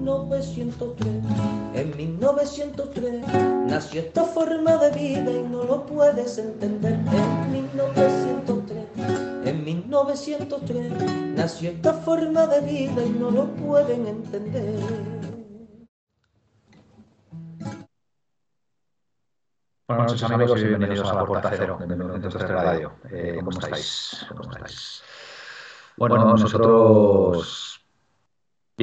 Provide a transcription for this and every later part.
1903. En 1903 nació esta forma de vida y no lo puedes entender. En 1903, en 1903 nació esta forma de vida y no lo pueden entender. Buenas noches amigos y bienvenidos a la Puerta Cero de 1903 Radio. Eh, ¿Cómo estáis? ¿Cómo estáis? Bueno, nosotros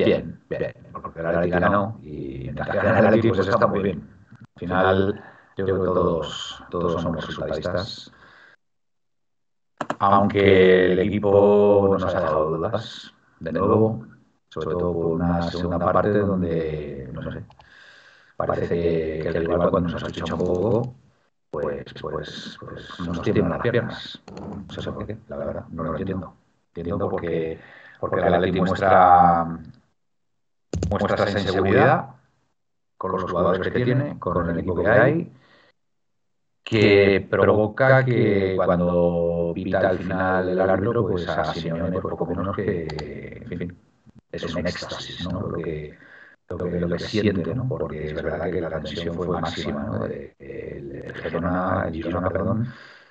bien, bien, porque la Liga ganó y mientras que gana el Atleti pues está muy bien. Al final yo creo que todos, todos somos resultadistas. Aunque el equipo nos ha dejado dudas, de nuevo, sobre todo por una segunda parte donde, no sé, parece que, el rival cuando nos ha escuchado un poco, pues, pues, pues nos tiemblan las piernas. No sé por qué, la verdad, no lo entiendo. Entiendo porque, porque el Atleti muestra, muestra esa inseguridad con los jugadores que tiene, con el equipo que hay, que provoca que cuando pita al final el árbitro, pues a Simeone por poco menos que, en fin, es un éxtasis, ¿no? Lo que, lo que, lo que siente, ¿no? Porque es verdad que la tensión fue máxima, ¿no? El, el Girona, perdón,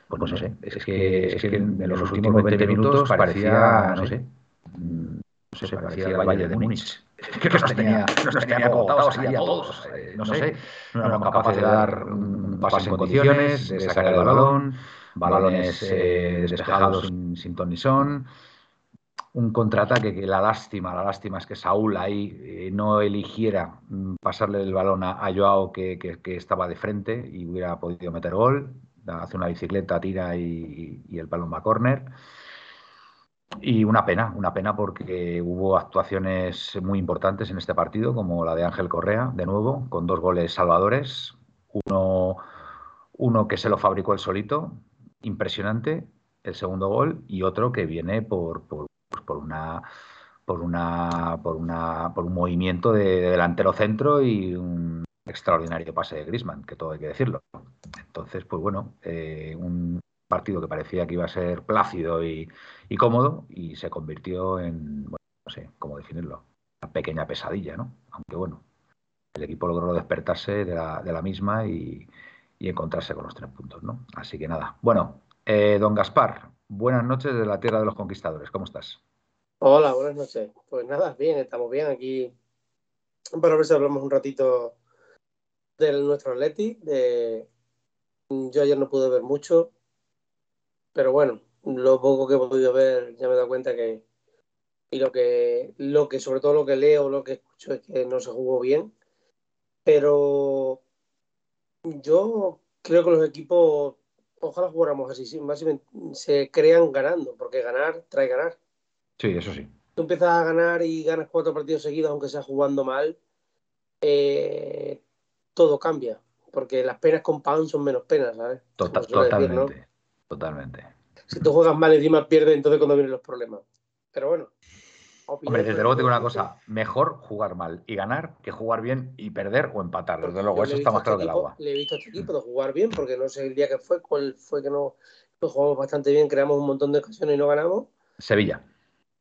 pues no sé, es que, es que en los últimos 20 minutos parecía, no sé, no sé, parecía el Valle de Múnich. Que nos tenía, nos tenía agotados ahí a todos, eh, no sé, no eran capaces de dar un pase en condiciones, de sacar el balón, balones eh, despejados sin, sin ton ni son, un contraataque que la lástima, la lástima es que Saúl ahí eh, no eligiera mm, pasarle el balón a, a Joao que, que, que, estaba de frente y hubiera podido meter gol. Hace una bicicleta, tira y, y el balón va a córner. Y una pena, una pena porque hubo actuaciones muy importantes en este partido, como la de Ángel Correa, de nuevo, con dos goles salvadores. Uno, uno que se lo fabricó el solito, impresionante, el segundo gol, y otro que viene por, por pues por una por una por una por un movimiento de, de, delantero centro y un extraordinario pase de Griezmann, que todo hay que decirlo. Entonces, pues bueno, eh, un partido que parecía que iba a ser plácido y, cómodo y se convirtió en, bueno, no sé cómo definirlo, una pequeña pesadilla, ¿no? Aunque bueno, el equipo logró despertarse de la, de la misma y, y, encontrarse con los tres puntos, ¿no? Así que nada. Bueno, eh, don Gaspar, buenas noches de la Tierra de los Conquistadores. ¿Cómo estás? Hola, buenas noches. Pues nada, bien, estamos bien aquí. Para ver si hablamos un ratito de nuestro Atleti. De... Yo ayer no pude ver mucho, pero bueno, lo poco que he podido ver ya me he dado cuenta que y lo que lo que sobre todo lo que leo, lo que escucho es que no se jugó bien, pero yo creo que los equipos ojalá jugáramos así, más se crean ganando, porque ganar trae ganar. Sí, eso sí. Tú empiezas a ganar y ganas cuatro partidos seguidos, aunque sea jugando mal, eh, todo cambia. Porque las penas con Pound son menos penas, ¿sabes? Total, totalmente. Decir, ¿no? Totalmente. Si tú juegas mal, encima pierdes, entonces cuando vienen los problemas. Pero bueno. Hombre, desde luego tengo una cosa, mejor jugar mal y ganar que jugar bien y perder o empatar. Desde luego, eso está más claro este que el agua. Le he visto a este equipo de jugar bien, porque no sé el día que fue, cuál fue que no, no jugamos bastante bien, creamos un montón de ocasiones y no ganamos. Sevilla.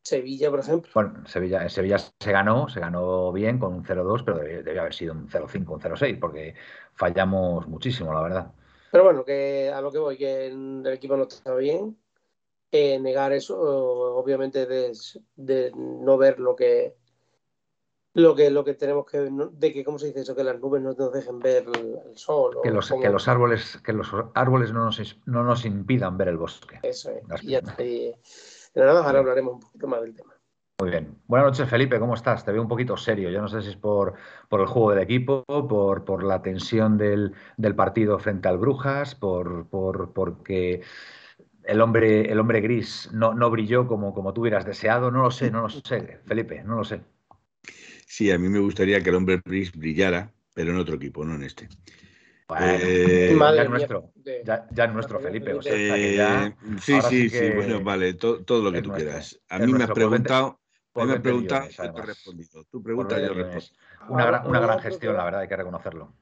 Sevilla, por ejemplo. Bueno, Sevilla, en Sevilla se ganó, se ganó bien con un 0-2, pero debía, haber sido un 0-5, un 0-6, porque fallamos muchísimo, la verdad. Pero bueno, que a lo que voy, que el equipo no está bien. Eh, negar eso, obviamente, de, de, no ver lo que lo que lo que tenemos que de que cómo se dice eso que las nubes no nos dejen ver el, el sol que los, que los árboles que los árboles no nos no nos impidan ver el bosque eso es y ya, y, nada, ahora hablaremos un poquito más del tema. Muy bien. Buenas noches, Felipe, ¿cómo estás? Te veo un poquito serio. Yo no sé si es por, por el juego del equipo, por, por la tensión del, del, partido frente al Brujas, por, por porque el hombre, el hombre gris no, no brilló como, como tú hubieras deseado. No lo sé, no lo sé, Felipe, no lo sé. Sí, a mí me gustaría que el hombre brillara, pero en otro equipo, no en este. Bueno, Eh, ya es nuestro, ya, ya es nuestro Felipe. O sea, que Eh, ya, sí, sí, sí que bueno, vale, to- todo lo que tú nuestro, quieras. A mí me has 20 preguntado, por me has 20 preguntado millones, y te he además. respondido. Tú Por preguntas, 20 yo respondo. Una, gran, una gestión, la verdad, hay que reconocerlo.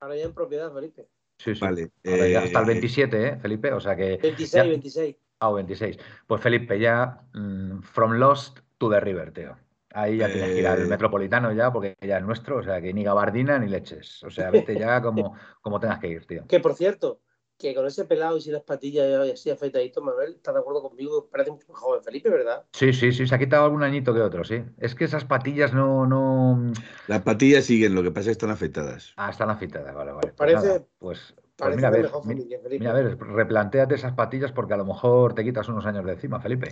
Ahora ya en propiedad, Felipe. Sí, sí. Vale. Ya hasta el eh, 27, ¿eh, Felipe? O sea que. 26, ya- 26. Ah, o 26. Pues Felipe, ya mm, from Lost to the River, tío. Ahí ya tienes que ir al Eh, Metropolitano ya, porque ya es nuestro, o sea que ni gabardina ni leches. O sea, vete ya como, como tengas que ir, tío. Que por cierto, que con ese pelado y sin las patillas y así afeitadito, Manuel, ¿estás de acuerdo conmigo? Parece mucho más joven Felipe, ¿verdad? Sí, sí, sí, se ha quitado algún añito que otro, sí. Es que esas patillas no, no. Las patillas siguen, lo que pasa es que están afeitadas. Ah, están afeitadas, vale, vale. Pues Parece- nada, pues, pues mira, a ver, familia, mira, a ver, replantéate esas patillas porque a lo mejor te quitas unos años de encima, Felipe.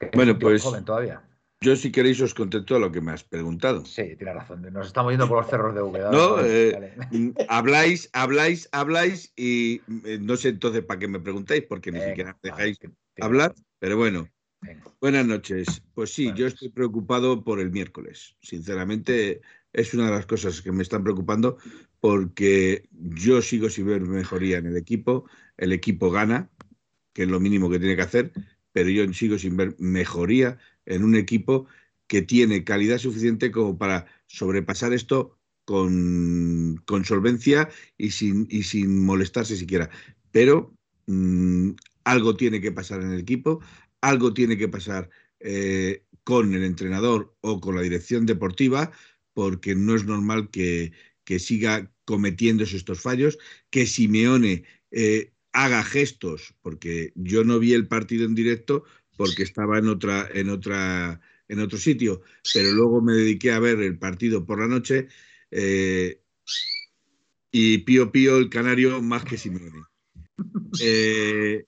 Que Bueno, pues- joven todavía. Yo, si queréis, os contesto a lo que me has preguntado. Sí, tienes razón. Nos estamos yendo por los cerros de Úbeda. No, eh. Mm, Habláis, habláis, habláis y eh, no sé entonces para qué me preguntáis, porque ni siquiera dejáis hablar, pero bueno. Venga. Buenas noches. Pues sí, Buenas yo estoy preocupado por el miércoles. Sinceramente, es una de las cosas que me están preocupando porque yo sigo sin ver mejoría en el equipo. El equipo gana, que es lo mínimo que tiene que hacer, pero yo sigo sin ver mejoría en un equipo que tiene calidad suficiente como para sobrepasar esto con, con solvencia y sin, y sin molestarse siquiera. Pero mm, algo tiene que pasar en el equipo, algo tiene que pasar eh, con el entrenador o con la dirección deportiva, porque no es normal que, que siga cometiéndose estos fallos, que Simeone eh, haga gestos, porque yo no vi el partido en directo porque estaba en otra, en otra, en otro sitio, pero luego me dediqué a ver el partido por la noche eh, y Pío Pío el canario más que Simeone. Eh,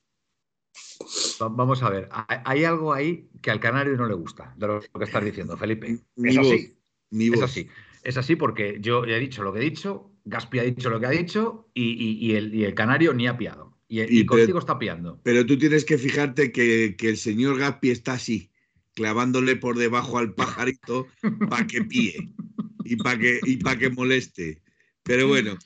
Va- Vamos a ver, hay algo ahí que al canario no le gusta, de lo que estás diciendo, Felipe. Mi Es voz, así, mi es así. Es así porque yo he dicho lo que he dicho, Gaspi ha dicho lo que ha dicho y, y- y el, y el canario ni ha piado. Y, y Y contigo pero- está piando. Pero tú tienes que fijarte que, que el señor Gaspi está así, clavándole por debajo al pajarito para que píe y para que, y pa' que moleste. Pero bueno,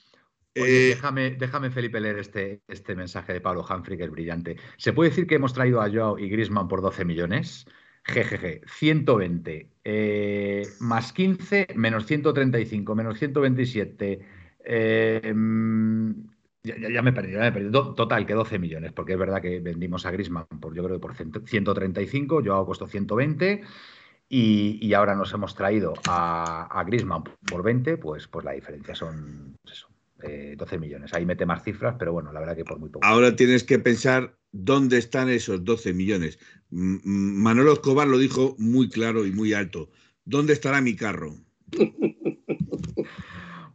Oye, eh, déjame, déjame, Felipe, leer este, este mensaje de Pablo Humphrey, que es brillante. ¿Se puede decir que hemos traído a Joao y Grisman por 12 millones? GGG, 120, eh, más 15, menos 135, menos 127. eh, mm, ya, ya- ya me he perdido, ya me he perdido. Do- Total, que 12 millones, porque es verdad que vendimos a Grisman por, yo creo que por 100 135, Joao puesto 120. Y, y ahora nos hemos traído a, a Griezmann por 20, pues, pues la diferencia son pues eso, eh, 12 millones. Ahí mete más cifras, pero bueno, la verdad que por muy poco. ahora tienes que pensar dónde están esos 12 millones. Manolo Escobar lo dijo muy claro y muy alto. ¿Dónde estará mi carro?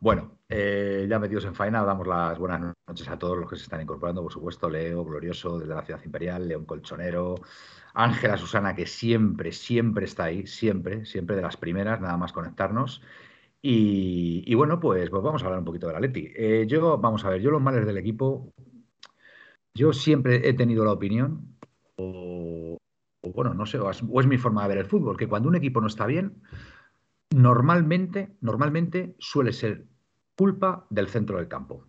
Bueno, eh, ya metidos en faena, damos las buenas noches a todos los que se están incorporando, por supuesto, Leo, Glorioso, desde la Ciudad Imperial, León Colchonero, Ángela Susana, que siempre, siempre está ahí, siempre, siempre de las primeras, nada más conectarnos. Y, bueno, pues, pues vamos a hablar un poquito de la Leti. Eh, yo, vamos a ver, yo los males del equipo, yo siempre he tenido la opinión, o, bueno, no sé, o es mi forma de ver el fútbol, que cuando un equipo no está bien, normalmente, normalmente suele ser culpa del centro del campo.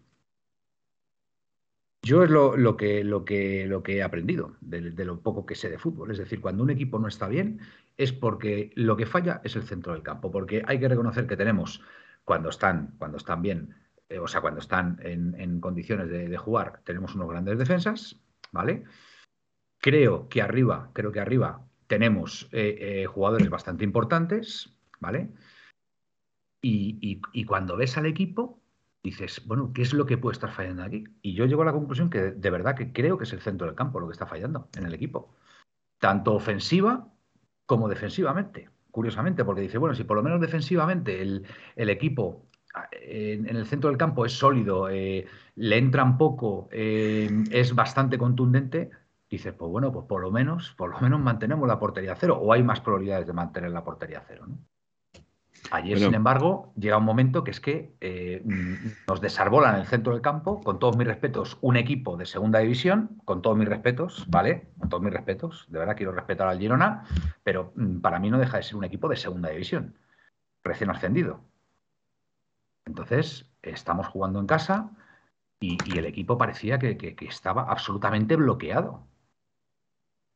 Yo es lo, que, lo, que, lo que he aprendido de, lo poco que sé de fútbol. Es decir, cuando un equipo no está bien es porque lo que falla es el centro del campo. Porque hay que reconocer que tenemos, cuando están, cuando están bien, eh, o sea, cuando están en, condiciones de, de, jugar, tenemos unos grandes defensas, ¿vale? Creo que arriba, creo que arriba tenemos eh, eh, jugadores bastante importantes, ¿vale? Y, cuando ves al equipo, dices, bueno, ¿qué es lo que puede estar fallando aquí? Y yo llego a la conclusión que de verdad que creo que es el centro del campo lo que está fallando en el equipo. Tanto ofensiva como defensivamente. Curiosamente, porque dice, bueno, si por lo menos defensivamente el, el equipo en, en, el centro del campo es sólido, eh, le entran poco, eh, es bastante contundente, dices, pues bueno, pues por lo menos, por lo menos mantenemos la portería cero, o hay más probabilidades de mantener la portería cero, ¿no? Ayer, bueno. sin embargo, llega un momento que es que eh, nos desarbolan en el centro del campo, con todos mis respetos, un equipo de segunda división, con todos mis respetos, ¿vale? Con todos mis respetos, de verdad quiero respetar al Girona, pero mm, para mí no deja de ser un equipo de segunda división. recién ascendido. Entonces, estamos jugando en casa y, el equipo parecía que, estaba absolutamente bloqueado.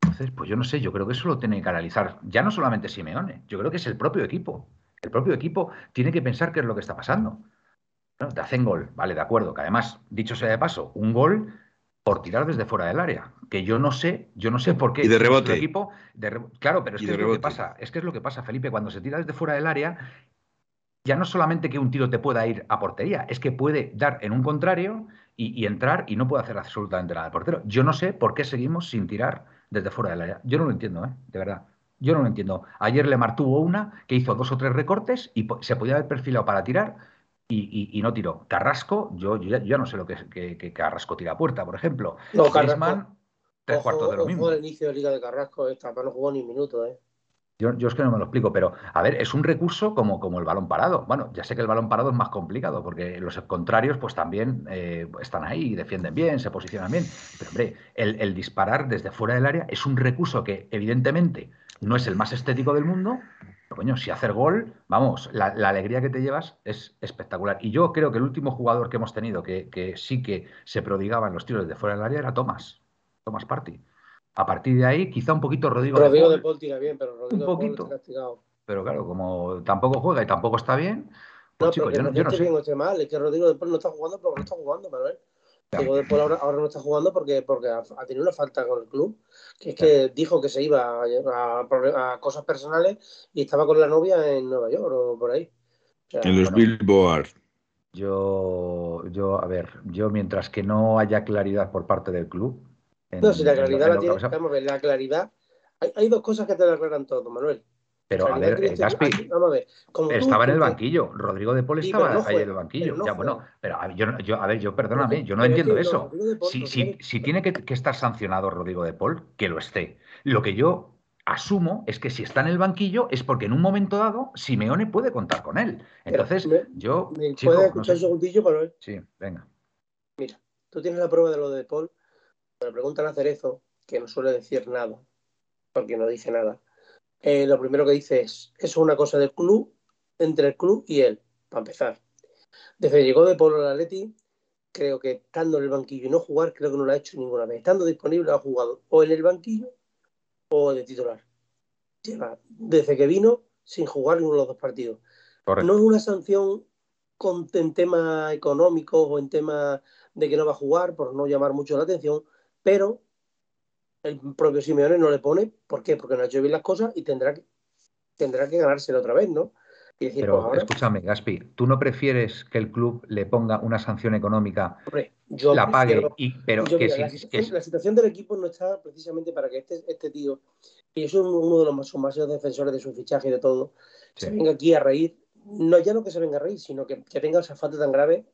Entonces, pues yo no sé, yo creo que eso lo tiene que analizar ya no solamente Simeone, yo creo que es el propio equipo. El propio equipo tiene que pensar qué es lo que está pasando. te hacen gol, vale, de acuerdo, que además, dicho sea de paso, un gol por tirar desde fuera del área, que yo no sé, yo no sé por qué. Y de rebote. Equipo, claro, pero es que es lo que pasa, es que es lo que pasa, Felipe, cuando se tira desde fuera del área, ya no solamente que un tiro te pueda ir a portería, es que puede dar en un contrario y, entrar y no puede hacer absolutamente nada el portero. Yo no sé por qué seguimos sin tirar desde fuera del área. Yo no lo entiendo, ¿eh? de verdad. Yo no lo entiendo. Ayer Lemar tuvo una que hizo dos o tres recortes y se podía haber perfilado para tirar y, no tiró. Carrasco, yo, ya, no sé lo que es que, Carrasco tira a puerta, por ejemplo. No, Carrasco, tres cuartos de lo mismo. el inicio de Liga de Carrasco, esta, no jugó ni un minuto, ¿eh? Yo, es que no me lo explico, pero a ver, es un recurso como, como el balón parado. Bueno, ya sé que el balón parado es más complicado porque los contrarios pues también eh, están ahí, defienden bien, se posicionan bien. Pero hombre, el, el, disparar desde fuera del área es un recurso que evidentemente no es el más estético del mundo, coño, si hacer gol, vamos, la, alegría que te llevas es espectacular. Y yo creo que el último jugador que hemos tenido que, sí que se prodigaba en los tiros de fuera del área era Tomás, Tomás Party. A partir de ahí, quizá un poquito Rodrigo, Rodrigo de Paul. tira bien, pero Rodrigo un poquito. pero claro, como tampoco juega y tampoco está bien, pues no, yo, no, yo no sé. bien o esté mal, es que Rodrigo de Paul no está jugando porque no está jugando, Manuel. Ahora, ahora, no está jugando porque, porque ha, tenido una falta con el club, que es que dijo que se iba a, cosas personales y estaba con la novia en Nueva York o por ahí. en los Billboard. Yo, yo, a ver, yo mientras que no haya claridad por parte del club. no, si la claridad la tiene, la claridad. Hay, hay, dos cosas que te la aclaran todo, Manuel. Pero a ver, eh, Gaspi estaba en el banquillo. Rodrigo de Paul estaba ahí en el banquillo. ya, bueno, pero a ver, yo, a ver, yo perdóname, yo no entiendo eso. si, si, si, tiene que, estar sancionado Rodrigo de Paul, que lo esté. Lo que yo asumo es que si está en el banquillo es porque en un momento dado Simeone puede contar con él. Entonces, yo. ¿Me puedes escuchar un segundillo, Manuel? Sí, venga. Mira, tú tienes la prueba de lo de Paul. Me preguntan a Cerezo, que no suele decir nada, porque no dice nada eh, lo primero que dice es, eso es una cosa del club, entre el club y él, para empezar. Desde que llegó de Polo al Atleti, creo que estando en el banquillo y no jugar, creo que no lo ha hecho ninguna vez. Estando disponible ha jugado o en el banquillo o de titular. Lleva desde que vino sin jugar ninguno de los dos partidos. No es una sanción con, en temas económicos o en temas de que no va a jugar, por no llamar mucho la atención, pero el propio Simeone no le pone. ¿Por qué? Porque no ha hecho bien las cosas y tendrá que, tendrá que ganárselo otra vez, ¿no? pero pues escúchame, Gaspi, ¿tú no prefieres que el club le ponga una sanción económica, yo la pague y pero que, la, situación, del equipo no está precisamente para que este, este tío, y es uno de los más, más defensores de su fichaje y de todo, se venga aquí a reír, no ya no que se venga a reír, sino que, que tenga esa falta tan grave,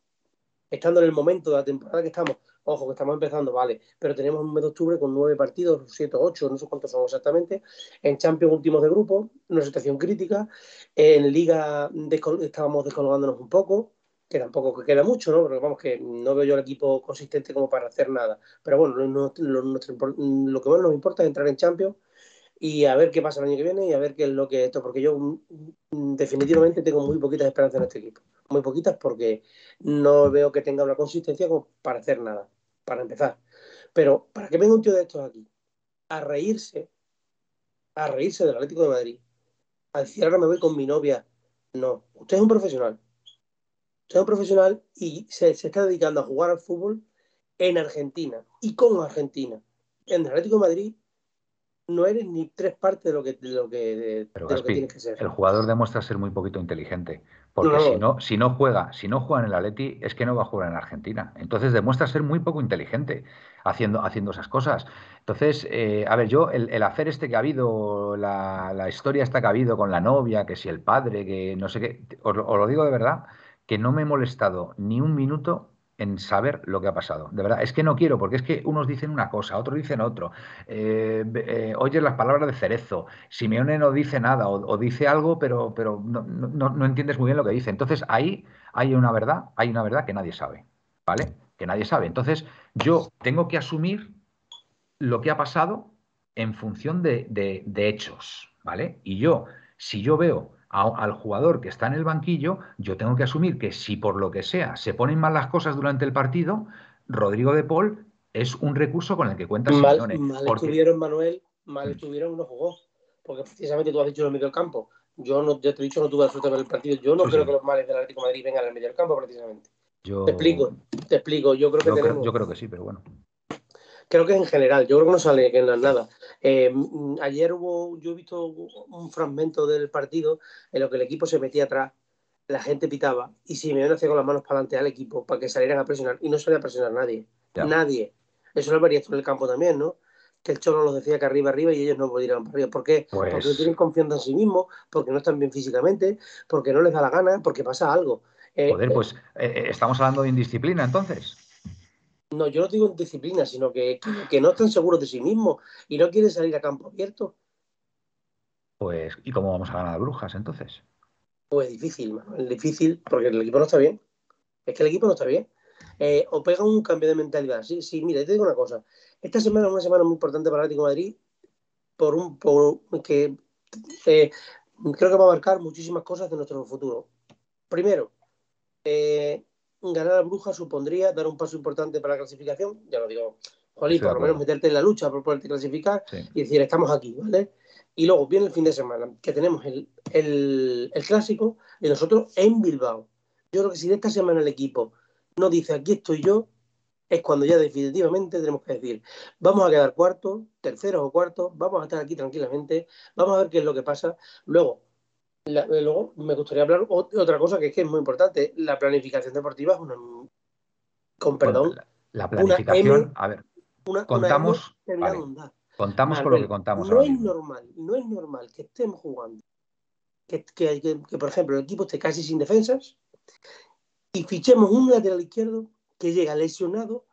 estando en el momento de la temporada que estamos, Ojo, que estamos empezando, vale, pero tenemos un mes de octubre con nueve partidos, siete ocho, no sé cuántos son exactamente. En Champions últimos de grupo, una situación crítica. En Liga estábamos descolgándonos un poco, que tampoco queda mucho, ¿no? Porque vamos, que no veo yo el equipo consistente como para hacer nada. Pero bueno, lo, lo que más nos importa es entrar en Champions y a ver qué pasa el año que viene y a ver qué es lo que esto, porque yo mm, definitivamente tengo muy poquitas esperanzas en este equipo, muy poquitas porque no veo que tenga una consistencia como para hacer nada, para empezar. Pero para que venga un tío de estos aquí a reírse, a reírse del Atlético de Madrid, a decir ahora me voy con mi novia, no, usted es un profesional, usted es un profesional y se está dedicando a jugar al fútbol en Argentina y con Argentina. En el Atlético de Madrid no eres ni tres partes de lo que, de lo que, tienes que ser. El jugador demuestra ser muy poquito inteligente. Porque si no, si no juega, si no juega en el Atleti, es que no va a jugar en Argentina. Entonces demuestra ser muy poco inteligente haciendo, haciendo esas cosas. Entonces, eh, a ver, yo, el, hacer este que ha habido, la, la, historia esta que ha habido con la novia, que si el padre, que no sé qué, os lo digo de verdad, que no me he molestado ni un minuto en saber lo que ha pasado. De verdad, es que no quiero, porque es que unos dicen una cosa, otros dicen otro. Eh, eh, oyes las palabras de Cerezo. Simeone no dice nada o, dice algo, pero, pero no, no, entiendes muy bien lo que dice. Entonces ahí hay una verdad, hay una verdad que nadie sabe, ¿vale? Que nadie sabe. Entonces yo tengo que asumir lo que ha pasado en función de, de hechos, ¿vale? Y yo, si yo veo al jugador que está en el banquillo, yo tengo que asumir que si por lo que sea se ponen mal las cosas durante el partido, Rodrigo de Paul es un recurso con el que cuenta Mal, mal estuvieron, Manuel, mal mm. estuvieron, no jugó. Porque precisamente tú has dicho en el medio del campo. Yo no, ya te he dicho, no tuve la suerte de ver el partido. Yo no creo que los males del Atlético de Madrid vengan al medio del campo, precisamente. Te explico, te explico. Yo creo que tenemos... yo creo que sí, pero bueno creo que en general, yo creo que no sale que no es nada. Eh, ayer hubo, yo he visto un fragmento del partido en lo que el equipo se metía atrás, la gente pitaba y si me hacía con las manos para adelante al equipo para que salieran a presionar y no salía a presionar nadie. Nadie. Eso lo vería esto en el campo también, ¿no? Que el Cholo los decía que arriba, arriba y ellos no podían para arriba. ¿Por qué? Porque no pues tienen confianza en sí mismos, porque no están bien físicamente, porque no les da la gana, porque pasa algo. Eh, Joder, pues eh, estamos hablando de indisciplina entonces. No, yo no digo en disciplina, sino que, que, no están seguros de sí mismos y no quieren salir a campo abierto. Pues, ¿y cómo vamos a ganar a Brujas entonces? Pues difícil, difícil porque el equipo no está bien. Es que el equipo no está bien. Eh, o pega un cambio de mentalidad. Sí, sí, mira, te digo una cosa. Esta semana es una semana muy importante para el Atlético de Madrid por un por que eh, creo que va a marcar muchísimas cosas de nuestro futuro. Primero, eh, ganar a Bruja supondría dar un paso importante para la clasificación, ya lo digo, Jolí, por lo menos meterte en la lucha por poderte clasificar y decir, estamos aquí, ¿vale? Y luego viene el fin de semana, que tenemos el, el, clásico y nosotros en Bilbao. Yo creo que si de esta semana el equipo no dice, aquí estoy yo, es cuando ya definitivamente tenemos que decir, vamos a quedar cuartos, terceros o cuartos, vamos a estar aquí tranquilamente, vamos a ver qué es lo que pasa. Luego, luego me gustaría hablar otra cosa que es que es muy importante. La planificación deportiva es una. Con perdón. la, planificación, a ver, contamos. contamos con lo que contamos. No es normal, no es normal que estemos jugando. Que, que, que, por ejemplo, el equipo esté casi sin defensas y fichemos un lateral izquierdo que llega lesionado.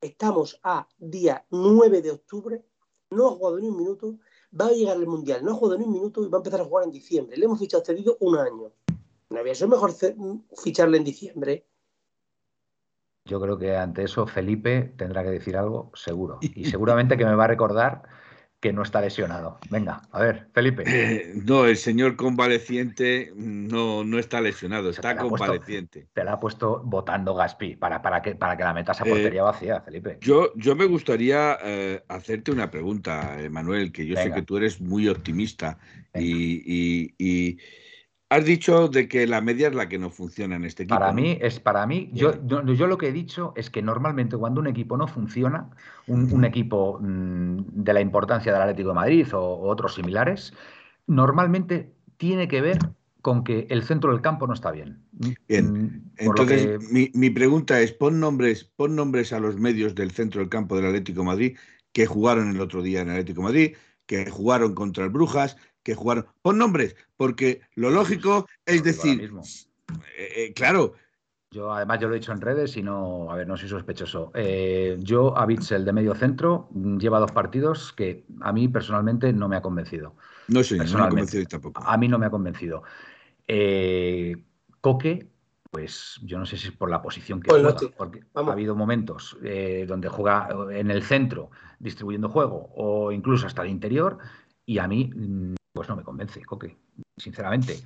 Estamos a día 9 de octubre, no ha jugado ni un minuto va a llegar el Mundial, no ha jugado ni un minuto y va a empezar a jugar en diciembre. Le hemos fichado cedido un año. ¿No había sido mejor ficharle en diciembre? Yo creo que ante eso Felipe tendrá que decir algo, seguro. Y seguramente que me va a recordar que no está lesionado. Venga, a ver, Felipe. Eh, no, el señor convaleciente no, no está lesionado, está convaleciente. te la ha puesto votando Gaspi para, para, que, para que la metas a portería eh, vacía, Felipe. Yo, yo me gustaría eh, hacerte una pregunta, Manuel, que yo sé que tú eres muy optimista y Has dicho de que la media es la que no funciona en este equipo. Para mí, es para mí, yo, yo, lo que he dicho es que normalmente cuando un equipo no funciona, un, equipo mm, de la importancia del Atlético de Madrid o, otros similares, normalmente tiene que ver con que el centro del campo no está bien. Bien. Mm, Entonces, mi, pregunta es: pon nombres, pon nombres a los medios del centro del campo del Atlético de Madrid que jugaron el otro día en el Atlético de Madrid, que jugaron contra el Brujas, que jugaron. Pon nombres, porque lo lógico es decir, eh, eh, claro. Yo además yo lo he dicho en redes y no, a ver, no soy sospechoso. Eh, yo a Bitzel de medio centro mm, lleva dos partidos que a mí personalmente no me ha convencido. No sé, no me ha convencido tampoco. A mí no me ha convencido. Coque, pues yo no sé si es por la posición que pues juega, porque ha habido momentos donde juega en el centro distribuyendo juego o incluso hasta el interior y a mí mm, pues no me convence, Coque, sinceramente.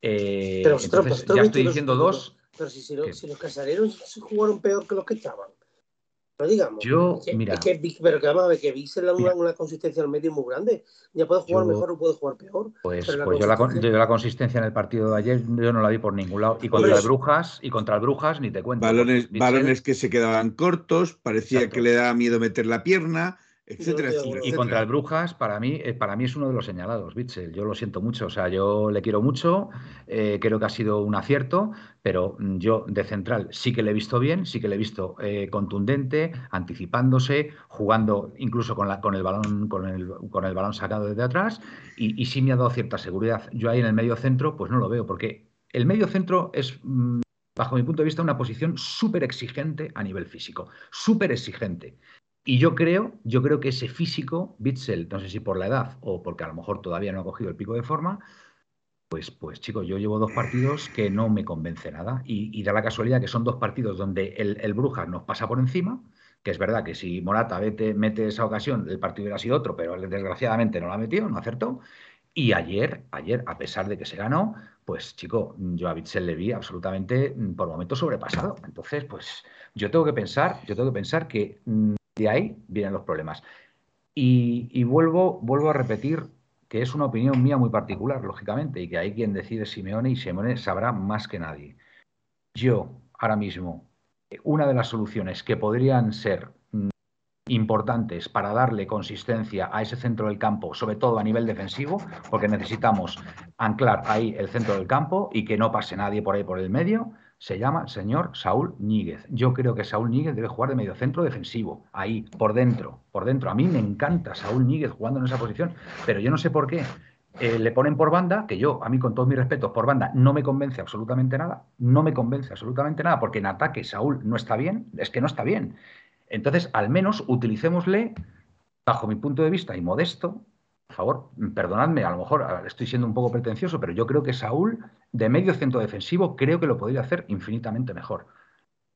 Eh, pero entonces, ya estoy diciendo dos. Pero si, si, los casareros jugaron peor que los que estaban. No digamos. Yo, mira. que, pero que vamos a ver, que Vix es una, una, consistencia al medio muy grande. Ya puede jugar mejor o puede jugar peor. Pues, pues yo, la, yo, la, consistencia en el partido de ayer yo no la vi por ningún lado. Y contra el Brujas, y contra el Brujas ni te cuento. Balones, balones que se quedaban cortos, parecía que le daba miedo meter la pierna etcétera, Y contra el Brujas, para mí, eh, para mí es uno de los señalados, Bitzel. Yo lo siento mucho. O sea, yo le quiero mucho, eh, creo que ha sido un acierto, pero mm, yo de central sí que le he visto bien, sí que le he visto eh, contundente, anticipándose, jugando incluso con, la, con el balón, con el, con el balón sacado desde atrás, y, y sí me ha dado cierta seguridad. Yo ahí en el medio centro, pues no lo veo, porque el medio centro es. Mm, bajo mi punto de vista, una posición súper exigente a nivel físico, súper exigente. Y yo creo, yo creo que ese físico, Bitzel, no sé si por la edad o porque a lo mejor todavía no ha cogido el pico de forma, pues, pues chicos, yo llevo dos partidos que no me convence nada. Y, da la casualidad que son dos partidos donde el, el Brujas nos pasa por encima, que es verdad que si Morata mete esa ocasión, el partido hubiera sido otro, pero desgraciadamente no la metido, no acertó. Y ayer, ayer, a pesar de que se ganó, pues chico, yo a Bitzel le vi absolutamente mm, por momentos sobrepasado. Entonces, pues yo tengo que pensar, yo tengo que pensar que mm, de ahí vienen los problemas. Y, vuelvo, vuelvo a repetir que es una opinión mía muy particular, lógicamente, y que hay quien decide Simeone y Simeone sabrá más que nadie. Yo, ahora mismo, una de las soluciones que podrían ser mm, importantes para darle consistencia a ese centro del campo, sobre todo a nivel defensivo, porque necesitamos anclar ahí el centro del campo y que no pase nadie por ahí por el medio, se llama señor Saúl Níguez. Yo creo que Saúl Níguez debe jugar de medio centro defensivo, ahí, por dentro, por dentro. A mí me encanta Saúl Níguez jugando en esa posición, pero yo no sé por qué. Eh, le ponen por banda, que yo, a mí con todos mis respetos, por banda no me convence absolutamente nada, no me convence absolutamente nada, porque en ataque Saúl no está bien, es que no está bien. Entonces, al menos utilicémosle, bajo mi punto de vista y modesto, por favor, perdonadme, a lo mejor estoy siendo un poco pretencioso, pero yo creo que Saúl, de medio centro defensivo, creo que lo podría hacer infinitamente mejor.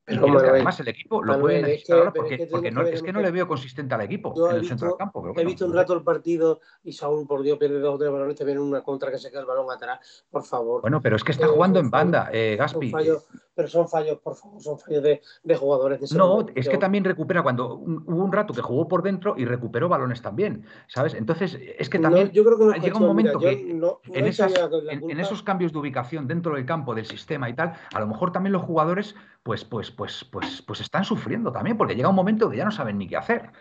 Pero además el equipo lo puede necesitar porque, no, es que no le veo consistente al equipo en el centro del campo. he visto un rato el partido y Saúl, por Dios, pierde dos o tres balones, te viene una contra que se queda el balón atrás, por favor. Bueno, pero es que está eh, jugando en banda, eh, Gaspi pero son fallos, por favor, son fallos de, jugadores de No, es que también recupera cuando hubo un rato que jugó por dentro y recuperó balones también, ¿sabes? Entonces, es que también yo creo que llega un momento que en, esos cambios de ubicación dentro del campo, del sistema y tal, a lo mejor también los jugadores pues, pues, pues, pues, pues están sufriendo también, porque llega un momento que ya no saben ni qué hacer.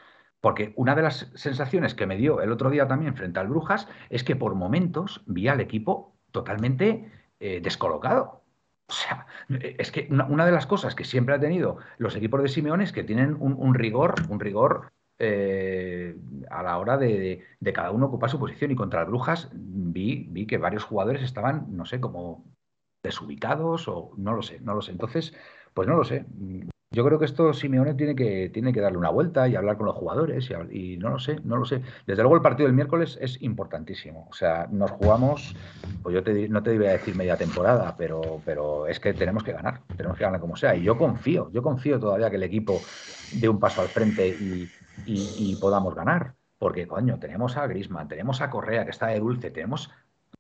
Porque una de las sensaciones que me dio el otro día también frente al Brujas es que por momentos vi al equipo totalmente eh, descolocado. O sea, es que una, de las cosas que siempre ha tenido los equipos de Simeone es que tienen un, rigor, un rigor eh, a la hora de, cada uno ocupar su posición. Y contra las Brujas vi, vi que varios jugadores estaban, no sé, como desubicados o no lo sé, no lo sé. Entonces, pues no lo sé. Yo creo que esto Simeone tiene que, tiene que darle una vuelta y hablar con los jugadores y, no lo sé, no lo sé. Desde luego el partido del miércoles es importantísimo. O sea, nos jugamos, pues yo te, no te iba a decir media temporada, pero, pero es que tenemos que ganar, tenemos que ganar como sea. Y yo confío, yo confío todavía que el equipo dé un paso al frente y, podamos ganar. Porque, coño, tenemos a Grisman, tenemos a Correa, que está de dulce, tenemos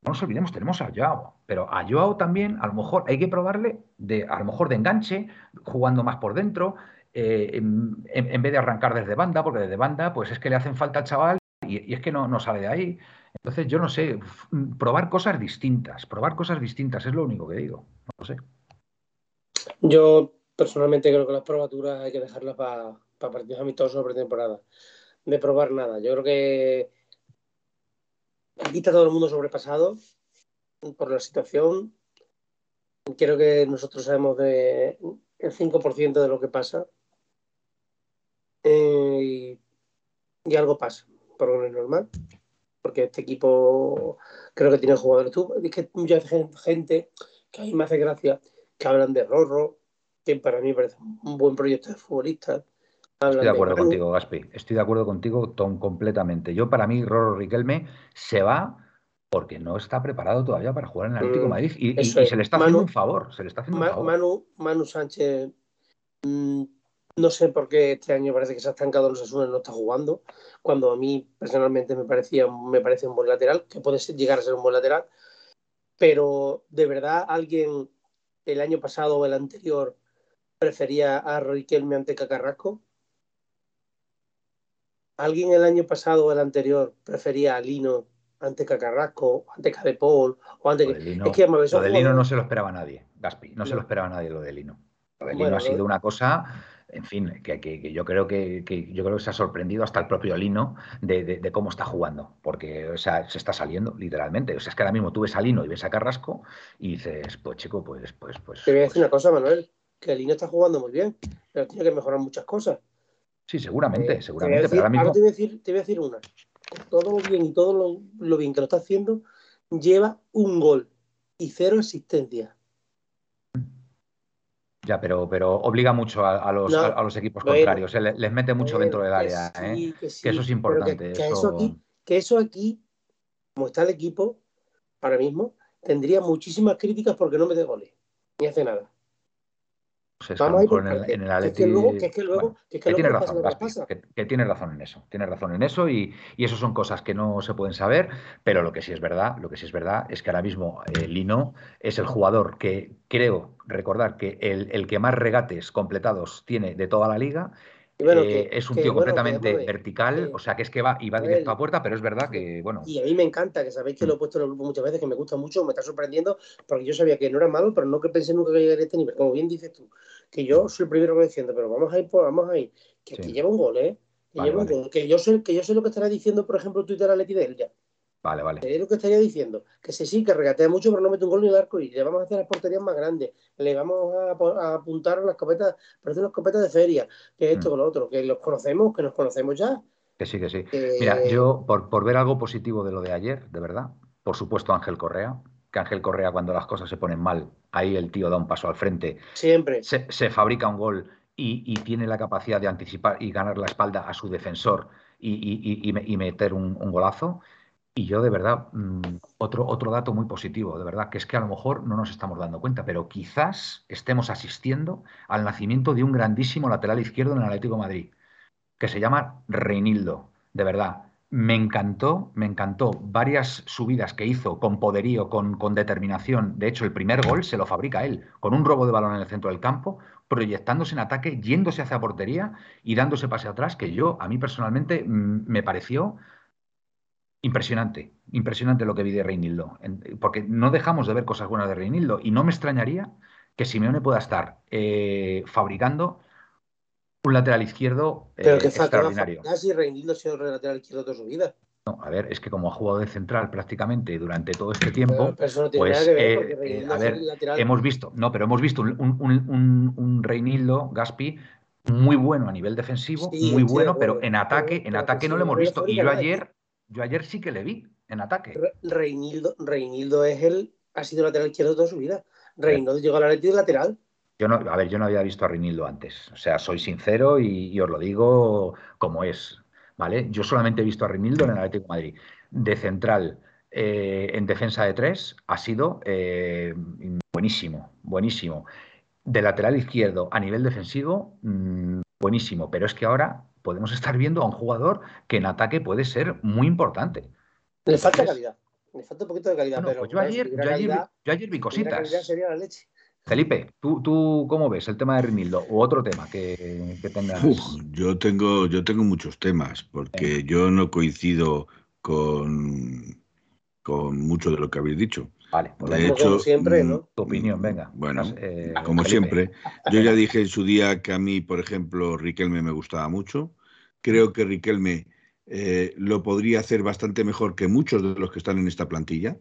no nos olvidemos, tenemos a Joao, pero a Joao también a lo mejor hay que probarle de, a lo mejor de enganche, jugando más por dentro, eh, en, vez de arrancar desde banda, porque desde banda pues es que le hacen falta al chaval y, es que no, no, sale de ahí. Entonces yo no sé, probar cosas distintas, probar cosas distintas es lo único que digo, no lo sé. Yo personalmente creo que las probaturas hay que dejarlas para partidos amistosos sobre temporada. De probar nada. Yo creo que Aquí está todo el mundo sobrepasado por la situación. Creo que nosotros sabemos de el 5% de lo que pasa. Eh, y, algo pasa, por lo normal. Porque este equipo creo que tiene jugadores. Tú, es que mucha gente que a mí me hace gracia que hablan de Rorro, que para mí parece un buen proyecto de futbolista. Estoy de acuerdo contigo, Gaspi. Estoy de acuerdo contigo Tom, completamente. Yo, para mí, Roro Riquelme se va porque no está preparado todavía para jugar en el Atlético de mm, Madrid y, se le está haciendo un favor. Se le está haciendo un favor. Manu, Manu Sánchez, mm, no sé por qué este año parece que se ha estancado los Asunes, no está jugando, cuando a mí personalmente me, parecía, me parece un buen lateral, que puede llegar a ser un buen lateral, pero de verdad alguien el año pasado o el anterior prefería a Riquelme ante Cacarrasco ¿Alguien el año pasado o el anterior prefería a Lino ante Cacarrasco, ante Cadepol o ante... Lino, es que, lo de Lino no se lo esperaba nadie, Gaspi, no, se lo esperaba nadie lo de Lino. Lo de Lino ha sido una cosa, en fin, que, yo creo que, yo creo que se ha sorprendido hasta el propio Lino de, cómo está jugando, porque o sea, se está saliendo, literalmente. O sea, es que ahora mismo tú ves a Lino y ves a Carrasco y dices, pues chico, pues, pues, pues. Te voy a decir una cosa, Manuel, que Lino está jugando muy bien, pero tiene que mejorar muchas cosas. Sí, seguramente, eh, seguramente. pero ahora, mismo... te, voy a decir, te voy a decir una. Todo lo bien y todo lo, bien que lo está haciendo, lleva un gol y cero asistencia. Ya, pero, pero obliga mucho a, los, a, los, equipos contrarios. Eh, les, mete mucho dentro del área. ¿eh? que, eso es importante. Que, eso... aquí, que eso aquí, como está el equipo ahora mismo, tendría muchísimas críticas porque no mete goles ni hace nada. Pues mejor por en el, partes. en el Que es Atleti. que luego, que es que luego, bueno, que es que que luego tienes nos pasa razón, lo que Gaspi, pasa. que, que tienes razón en eso, tienes razón en eso y, y eso son cosas que no se pueden saber, pero lo que sí es verdad, lo que sí es verdad es que ahora mismo eh, Lino es el jugador que creo recordar que el, el que más regates completados tiene de toda la liga. Bueno, Eh, que, es un que, tío bueno, completamente vertical, o sea que es que va y va directo a puerta, pero es verdad que, bueno, Y a mí me encanta, que sabéis que lo he puesto en el grupo muchas veces, que me gusta mucho, me está sorprendiendo, porque yo sabía que no era malo, pero no que pensé nunca que llegaría a este nivel. Como bien dices tú, que yo soy el primero que lo defiendo, pero vamos a ir, por, vamos a ir. Que, Sí. lleva un gol, ¿eh? Que Vale, lleva vale. un gol. Que yo, sé, que yo sé lo que estará diciendo, por ejemplo, Twitter Atleti de él ya. Vale, vale. Es lo que estaría diciendo. Que sí, sí, que regatea mucho, pero no mete un gol ni el arco. Y le vamos a hacer las porterías más grandes. Le vamos a, apuntar a las escopetas, parece una escopeta de feria. Que esto, Mm. que lo otro. Que los conocemos, que nos conocemos ya. Que sí, que sí. Mira, yo por, por ver algo positivo de lo de ayer, de verdad, por supuesto Ángel Correa, que Ángel Correa cuando las cosas se ponen mal, ahí el tío da un paso al frente, Siempre. se, se fabrica un gol y, y tiene la capacidad de anticipar y ganar la espalda a su defensor y, y- y- y me- y meter un, un golazo. Y yo de verdad, mm, otro, otro dato muy positivo, de verdad, que es que a lo mejor no nos estamos dando cuenta, pero quizás estemos asistiendo al nacimiento de un grandísimo lateral izquierdo en el Atlético Madrid que se llama Reinildo. De verdad, me encantó, me encantó varias subidas que hizo con poderío, con, con determinación. De hecho, el primer gol se lo fabrica él, con un robo de balón en el centro del campo, proyectándose en ataque, yéndose hacia portería y dándose pase atrás, que yo, a mí personalmente, mm, me pareció impresionante, impresionante lo que vi de Reinildo. Porque no dejamos de ver cosas buenas de Reinildo y no me extrañaría que Simeone pueda estar eh, fabricando un lateral izquierdo eh, Pero que falta extraordinario. si Reinildo ha sido el lateral izquierdo toda su vida. No, a ver, es que como ha jugado de central prácticamente durante todo este tiempo, no pues, ver, eh, eh, a ver, hemos visto, no, pero hemos visto un, un, un, un Reinildo, Gaspi, muy bueno a nivel defensivo, Sí, muy bueno, pero en ataque, en ataque que no lo hemos visto. Y yo ayer, yo ayer sí que le vi en ataque. Re- Reinildo, Reinildo es el, ha sido lateral izquierdo toda su vida. Reinildo llegó al Atleti de lateral. Yo no, a ver, yo no había visto a Reinildo antes. O sea, soy sincero y, y os lo digo como es. ¿Vale? Yo solamente he visto a Reinildo en el Atlético de Madrid. De central, eh, en defensa de tres, ha sido eh, buenísimo, buenísimo. De lateral izquierdo a nivel defensivo, mm, buenísimo. Pero es que ahora podemos estar viendo a un jugador que en ataque puede ser muy importante. Le falta calidad. Le falta un poquito de calidad, bueno, pero pues yo ayer, yo ayer, vi- calidad, yo ayer vi si tuviera calidad cositas. sería la leche. Felipe, ¿tú, ¿tú cómo ves el tema de Reinildo? O otro tema que, que tengas. Uf, yo tengo, yo tengo muchos temas, porque yo no coincido con, con mucho de lo que habéis dicho. Vale, pues De venga, Como hecho, siempre, mm, ¿no? tu opinión, venga. Bueno, eh, como Felipe. siempre, yo ya dije en su día que a mí, por ejemplo, Riquelme me gustaba mucho. Creo que Riquelme eh, lo podría hacer bastante mejor que muchos de los que están en esta plantilla,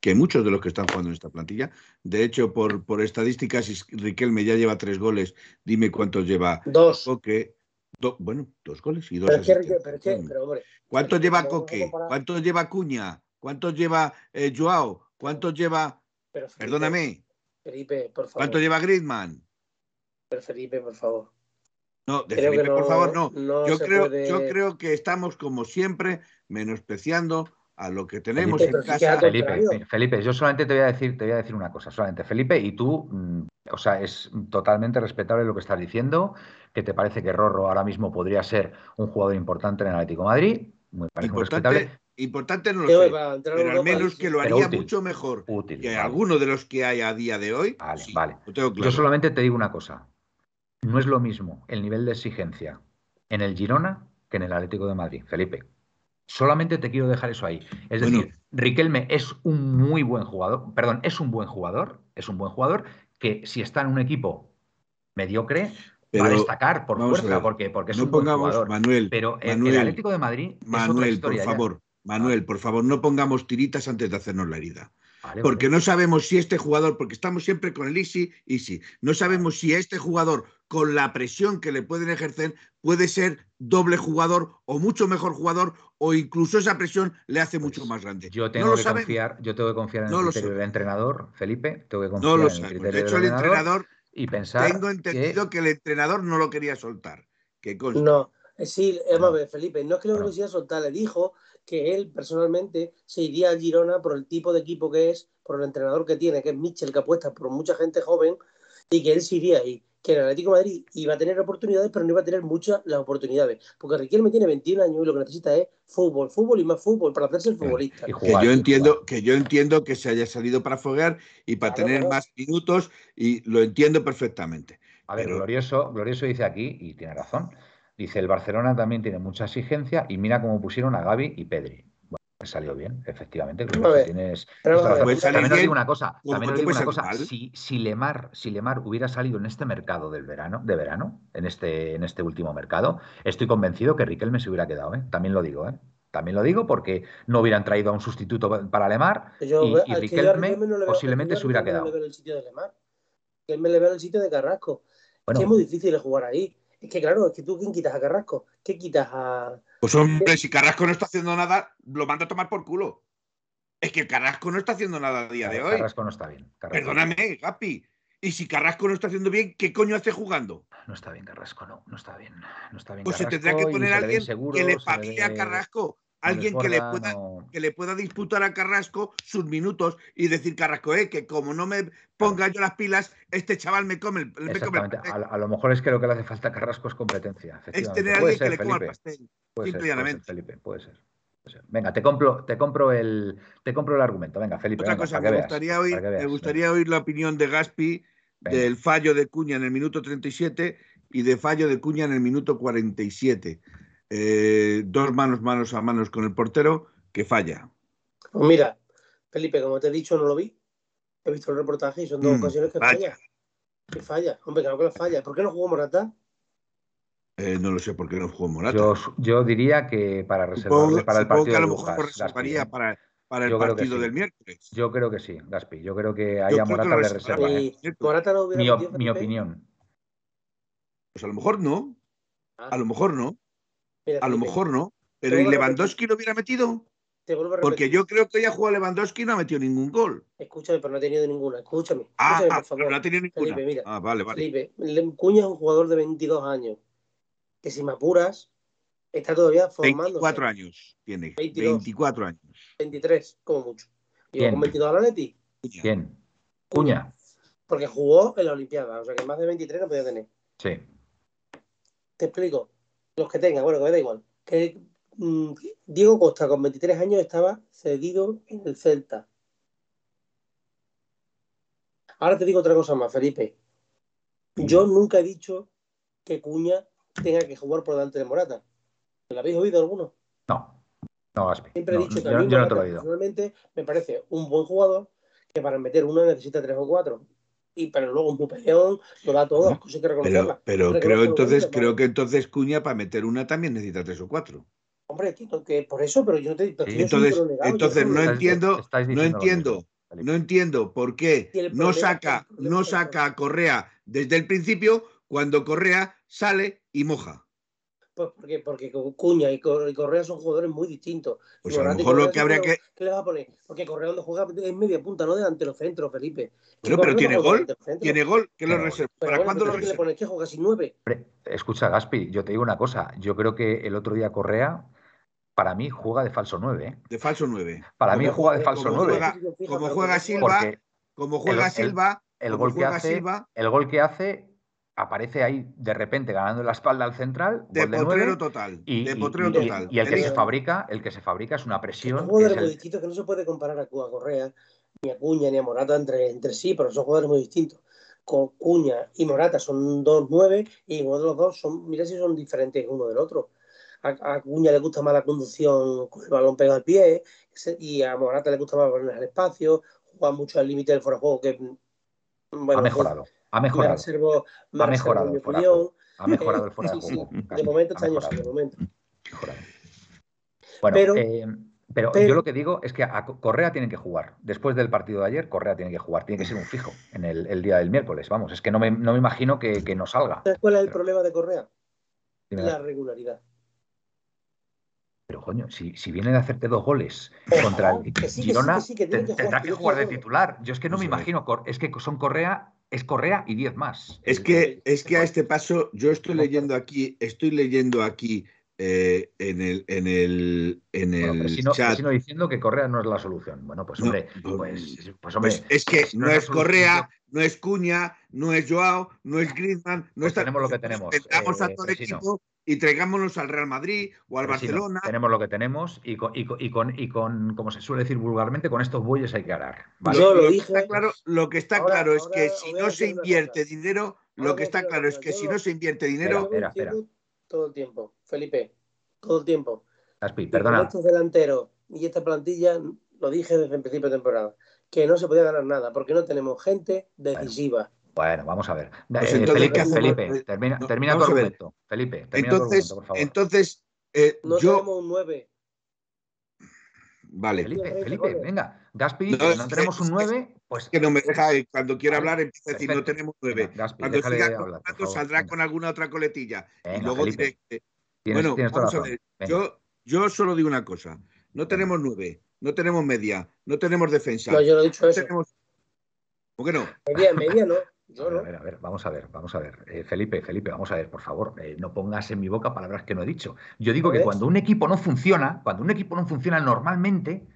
que muchos de los que están jugando en esta plantilla. De hecho, por, por estadísticas, si Riquelme ya lleva tres goles, dime cuántos lleva Dos. Coque. Do- bueno, dos goles y dos Pero es que, asistencias. pero es que, pero hombre, ¿Cuántos pero lleva Coque? ¿Cuántos lleva Cuña? ¿Cuántos lleva eh, Joao? ¿Cuántos lleva, pero Felipe, perdóname, Felipe, por favor. cuántos lleva Griezmann? Pero Felipe, por favor. No, de Creo que Felipe, por favor, no. no yo, creo, puede- yo creo que estamos, como siempre, menospreciando a lo que tenemos Felipe, en casa. Felipe. Felipe, yo solamente te voy a decir, te voy a decir una cosa, solamente. Felipe, y tú, mm, o sea, es totalmente respetable lo que estás diciendo, que te parece que Rorro ahora mismo podría ser un jugador importante en el Atlético de Madrid, muy respetable, Importante, no lo sé, pero al menos que lo Pero haría útil. mucho mejor útil. que vale. alguno de los que hay a día de hoy. Vale, sí, vale. lo tengo claro. Yo solamente te digo una cosa. No es lo mismo el nivel de exigencia en el Girona que en el Atlético de Madrid, Felipe. Solamente te quiero dejar eso ahí. Es Bueno. decir, Riquelme es un muy buen jugador, perdón, es un buen jugador, es un buen jugador que si está en un equipo mediocre va a Pero destacar por fuerza porque, porque es no un buen pongamos, jugador. Manuel, Pero el- el Manuel, Atlético de Madrid es otra Manuel, por favor, Manuel, por favor, no pongamos tiritas antes de hacernos la herida. Vale, Porque vale. no sabemos si este jugador, porque estamos siempre con el easy, easy, no sabemos si este jugador, con la presión que le pueden ejercer, puede ser doble jugador o mucho mejor jugador, o incluso esa presión le hace mucho Pues más grande. Yo tengo que confiar, yo tengo que confiar en No el criterio del entrenador, Felipe, tengo que confiar No lo en el criterio De hecho, del el entrenador, y pensar tengo entendido que que... el entrenador no lo quería soltar. Que. No, eh, sí, vamos a ver, Felipe, no es que lo Bueno. quisiera soltar, le dijo que él personalmente se iría al Girona por el tipo de equipo que es, por el entrenador que tiene, que es Mitchell, que apuesta por mucha gente joven, y que él se iría ahí. que el Atlético de Madrid iba a tener oportunidades, pero no iba a tener muchas las oportunidades. Porque Riquelme tiene 21 años y lo que necesita es fútbol, fútbol y más fútbol para hacerse el futbolista. Que jugar, yo y entiendo, jugar. que yo entiendo que se haya salido para foguear y para Claro, tener claro. más minutos y lo entiendo perfectamente. A ver, Pero- Glorioso, Glorioso dice aquí, y tiene razón, dice, el Barcelona también tiene mucha exigencia y mira cómo pusieron a Gaby y Pedri. Bueno, pues salió bien, efectivamente. Tienes, pero También os bien, digo una cosa, como también os te digo una cosa, si, si Lemar, si Lemar hubiera salido en este mercado del verano, de verano, en este, en este último mercado, estoy convencido que Riquelme se hubiera quedado, ¿eh? También lo digo, ¿eh? También lo digo porque no hubieran traído a un sustituto para Lemar Yo, y, Riquelme Riquelme no le veo- posiblemente se hubiera Riquelme no quedado. le veo en el sitio de Lemar. Que él me le veo en el sitio de Carrasco. Bueno, que es muy difícil jugar ahí. Es que claro, es que tú quién quitas a Carrasco, ¿qué quitas a. Pues hombre, si Carrasco no está haciendo nada, lo manda a tomar por culo. Es que Carrasco no está haciendo nada a día de hoy. Carrasco no está bien. Carrasco. Perdóname, Gapi. Y si Carrasco no está haciendo bien, ¿qué coño hace jugando? No está bien Carrasco, no, no está bien. No está bien Pues se tendrá que poner a alguien que le se le pavie a Carrasco. Alguien que le, pueda, no- que le pueda disputar a Carrasco sus minutos y decir, Carrasco, eh, que como no me ponga yo las pilas, este chaval me come el, me come el Exactamente. pastel". A, a lo mejor es que lo que le hace falta a Carrasco es competencia. Es tener a alguien que ser, le coma el Felipe. pastel. Puede simple ser, y puede ser, llanamente. Felipe, puede ser. Venga, te compro, te compro el, te compro el argumento. Venga, Felipe. Otra venga, cosa, me que veas, gustaría, oír, que veas, me venga. gustaría oír la opinión de Gaspi Venga. del fallo de Cuña en el minuto 37 y de fallo de Cuña en el minuto 47. Eh, dos manos, manos a manos con el portero que falla. Pues mira, Felipe, como te he dicho, no lo vi. He visto el reportaje y son dos Mm, ocasiones que vaya. falla. Que falla. Hombre, claro que la falla. ¿Por qué no jugó Morata? Eh, no lo sé por qué no jugó Morata. Yo, yo diría que para reservarle supongo para el partido que a de lo mejor lo Gaspi, reservaría ¿eh? para, para el partido sí. del miércoles. Yo creo que sí, Gaspi. Yo creo que ahí a Morata lo le reserva, reserva. Y Morata no hubiera Mi, op- opinión. Pues a lo mejor no, Ah, a lo mejor no, mira, a lo mejor no. Pero ¿y Lewandowski lo hubiera metido? Te vuelvo a Porque yo creo que hoy ha jugado Lewandowski y no ha metido ningún gol. Escúchame, pero no ha tenido ninguna. Escúchame. Ah, Escúchame, por pero favor. no ha tenido ninguna. Felipe, mira. Ah, vale, vale. Felipe, Le- Cuña es un jugador de 22 años. Que si me apuras, está todavía formándose. 24 años tiene. 22. 24 años. 23, como mucho. Llegó Bien. con 22 a la Leti. Bien. Cuña. Porque jugó en la Olimpiada. O sea que más de 23 no podía tener. Sí. Te explico. Los que tengan, bueno, que me da igual. Que mm, Diego Costa con 23 años estaba cedido en el Celta. Ahora te digo otra cosa más, Felipe. Yo nunca he dicho que Cuña tenga que jugar por delante de Morata. ¿Lo habéis oído alguno? No. No, Gaspi. Siempre No, he dicho que yo, a mí yo no te lo he oído. personalmente me parece un buen jugador que para meter uno necesita tres o cuatro. Y pero luego un muy peleón, lo da todo, las cosas que reconocerlas. Pero, creo entonces, bonito, creo ¿no? que entonces Cuña para meter una también necesita tres o cuatro. Hombre, que por eso, pero yo no te pero Sí. soy Entonces, yo entonces no entiendo, estáis no entiendo, no entiendo por qué no saca, no saca a Correa desde el principio cuando Correa sale y moja. Pues porque, porque Cuña y Cor- y Correa son jugadores muy distintos. Pues a lo mejor lo que habría que. ¿Qué le vas a poner? Porque Correa donde juega es media punta, no delante de los centros, Felipe. Pero, Correa pero tiene gol, tiene gol, que lo reserva. ¿Para bueno, cuándo lo ¿tú qué le reserva? pones que juega sin nueve? Escucha, Gaspi, yo te digo una cosa. Yo creo que el otro día Correa, para mí, juega de falso 9. ¿eh? De falso 9. Para mí Como juega de falso como 9. juega- como juega Silva, Porque Como juega El- el- Silva, el como gol que hace, Silva, el gol que hace aparece ahí de repente ganando la espalda al central, de potrero total. y, de potrero y- total. y el que se fabrica, el que se fabrica es una presión. que jugadores es muy el- distintos que no se puede comparar a Cuba Correa, ni a Cuña, ni a Morata entre, entre sí, pero son jugadores muy distintos. Con Cuña y Morata son dos nueve y uno de los dos son, mira si son diferentes uno del otro. A, a Cuña le gusta más la conducción con el balón pegado al pie y a Morata le gusta más poner al espacio, juega mucho al límite del fuera juego que bueno, ha mejorado, ha Me mejorado, reservo, me Ha mejorado mi el fuera ha mejorado el fuera de sí, juego. de momento ha este año sí, de momento. mejorado. Bueno, Pero- eh, pero, pero- yo lo que digo es que a Co- Correa tiene que jugar. Después del partido de ayer, Correa tiene que jugar. Tiene que ser un fijo en el, el día del miércoles. Vamos, es que no me, no me imagino que, que no salga. ¿Sabes cuál es el Pero- problema de Correa? Dime, La regularidad. Pero coño, si, si viene de hacerte dos goles Ojalá, contra el que sí, que sí, Girona, que sí, que tiene te- que tendrá que jugar de titular. Yo es que no me imagino, es que son Correa, es Correa y 10 más. Es que, es que a este paso, yo estoy leyendo aquí, estoy leyendo aquí eh, en el, en el, en el Bueno, Presino, chat. Presino diciendo que Correa no es la solución. Bueno, pues No, hombre, no, pues, pues, hombre, Pues es que no la es solución, Correa, no es Cuña, no es Joao, no es Griezmann, no Pues está. tenemos lo que tenemos, Vendamos eh, a todo el equipo y traigámonos al Real Madrid o al Presino, Barcelona. tenemos lo que tenemos y con, y, con, y, con, y con, como se suele decir vulgarmente, con estos bueyes hay que arar. ¿vale? Yo lo que dije. está claro, lo que está Ahora- claro es ahora que si no se invierte dinero, lo que está claro es que si lo- no se invierte dinero, lo espera, espera. Todo el tiempo, Felipe. Todo el tiempo. Con perdona, estos delanteros y esta plantilla, lo dije desde el principio de temporada, que no se podía ganar nada porque no tenemos gente decisiva. Bueno, vamos a ver. Pues Eh, entonces, Felipe, ¿cómo- Felipe, termina, no, termina tu argumento. Felipe, termina entonces, tu argumento, por favor. entonces eh, No yo, tenemos un 9. Vale, Felipe, Felipe, venga. Gaspi, No, no tenemos un es que- 9, pues. que no me deja, eh, cuando quiera Vale, hablar, empieza a decir, no tenemos nueve. Venga, Gaspi, Cuando siga hablar, contando, favor, saldrá venga. con alguna otra coletilla. Venga, y luego Felipe, diré que- Tienes, bueno, tienes vamos a ver. Yo, yo solo digo una cosa. No tenemos nueve, no tenemos media, no tenemos defensa. No, yo no he dicho no eso. tenemos... ¿Por qué no? Media, media no. Yo A ver, no. a ver, a ver, vamos a ver, vamos a ver. Eh, Felipe, Felipe, vamos a ver, por favor, eh, no pongas en mi boca palabras que no he dicho. Yo digo que cuando un equipo no funciona, cuando un equipo no funciona normalmente,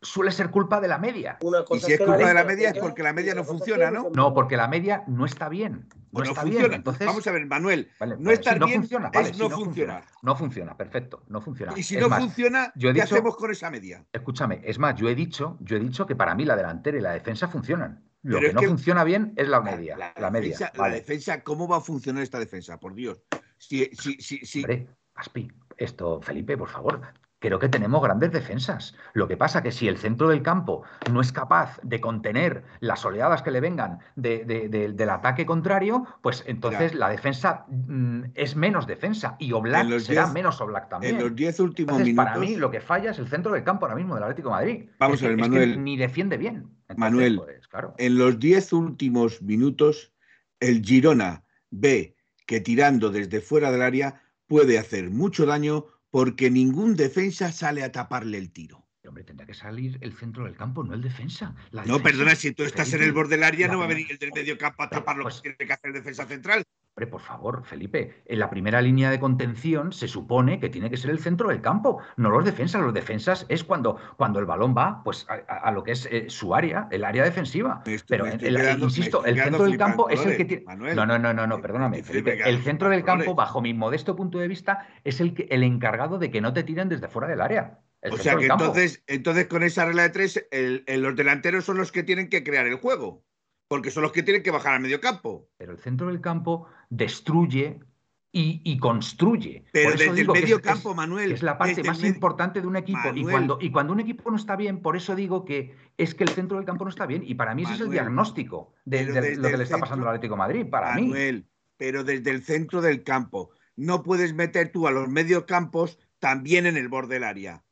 suele ser culpa de la media. Una Y cosa si es que culpa de la media es porque la media y no funciona, ¿no? No, porque la media no está bien. No Pues no está funciona. bien. Entonces, Vamos a ver, Manuel. vale, no vale, estar sí, no bien funciona, es no no funciona. No funciona, perfecto, no funciona. Y si Es no más, funciona, yo he ¿qué dicho- hacemos con esa media? Escúchame, es más, yo he dicho, yo he dicho que para mí la delantera y la defensa funcionan. Lo Pero que no que- funciona bien es la media. La, La, media. defensa, la defensa, ¿cómo va a funcionar esta defensa? Por Dios. Si, si, si, si- Hombre, Aspi, esto, Felipe, por favor. Creo que tenemos grandes defensas. Lo que pasa que si el centro del campo no es capaz de contener las oleadas que le vengan de- de- de- del ataque contrario, pues entonces la defensa mm, es menos defensa y Oblak será diez- menos Oblak también. en los 10 últimos Entonces, minutos. para mí, lo que falla es el centro del campo ahora mismo del Atlético de Madrid. Vamos Es a ver, que- es que Manuel. ni defiende bien. Entonces, Manuel, pues, claro. En los 10 últimos minutos, el Girona ve que tirando desde fuera del área puede hacer mucho daño porque ningún defensa sale a taparle el tiro. Hombre, tendrá que salir el centro del campo, no el defensa. La No, defensa- perdona, si tú estás en el borde del área, no va a venir el del medio campo a tapar lo Pues- que tiene que hacer el defensa central. Hombre, por favor, Felipe, en la primera línea de contención se supone que tiene que ser el centro del campo, no los defensas. Los defensas es cuando, cuando el balón va pues, a, lo que es eh, su área, el área defensiva. Estoy- Pero, quedando- insisto, el centro del campo es el que tiene... Manuel. No, no, no, no, no, Me perdóname, Felipe. El centro del campo, bajo mi modesto punto de vista, es el, que- el encargado de que no te tiren desde fuera del área. O sea que entonces, entonces con esa regla de tres, el- el- los delanteros son los que tienen que crear el juego, porque son los que tienen que bajar al medio campo. Pero el centro del campo destruye y, y construye. Pero Por eso desde el digo que es- medio es- campo, Manuel. Es la parte el más medio- importante de un equipo. Y cuando, y cuando un equipo no está bien, por eso digo que es que el centro del campo no está bien. Y para mí ese es el diagnóstico de, lo que le está centro- pasando al Atlético de Madrid. Para mí. Manuel, pero desde el centro del campo. No puedes meter tú a los mediocampos también en el borde del área.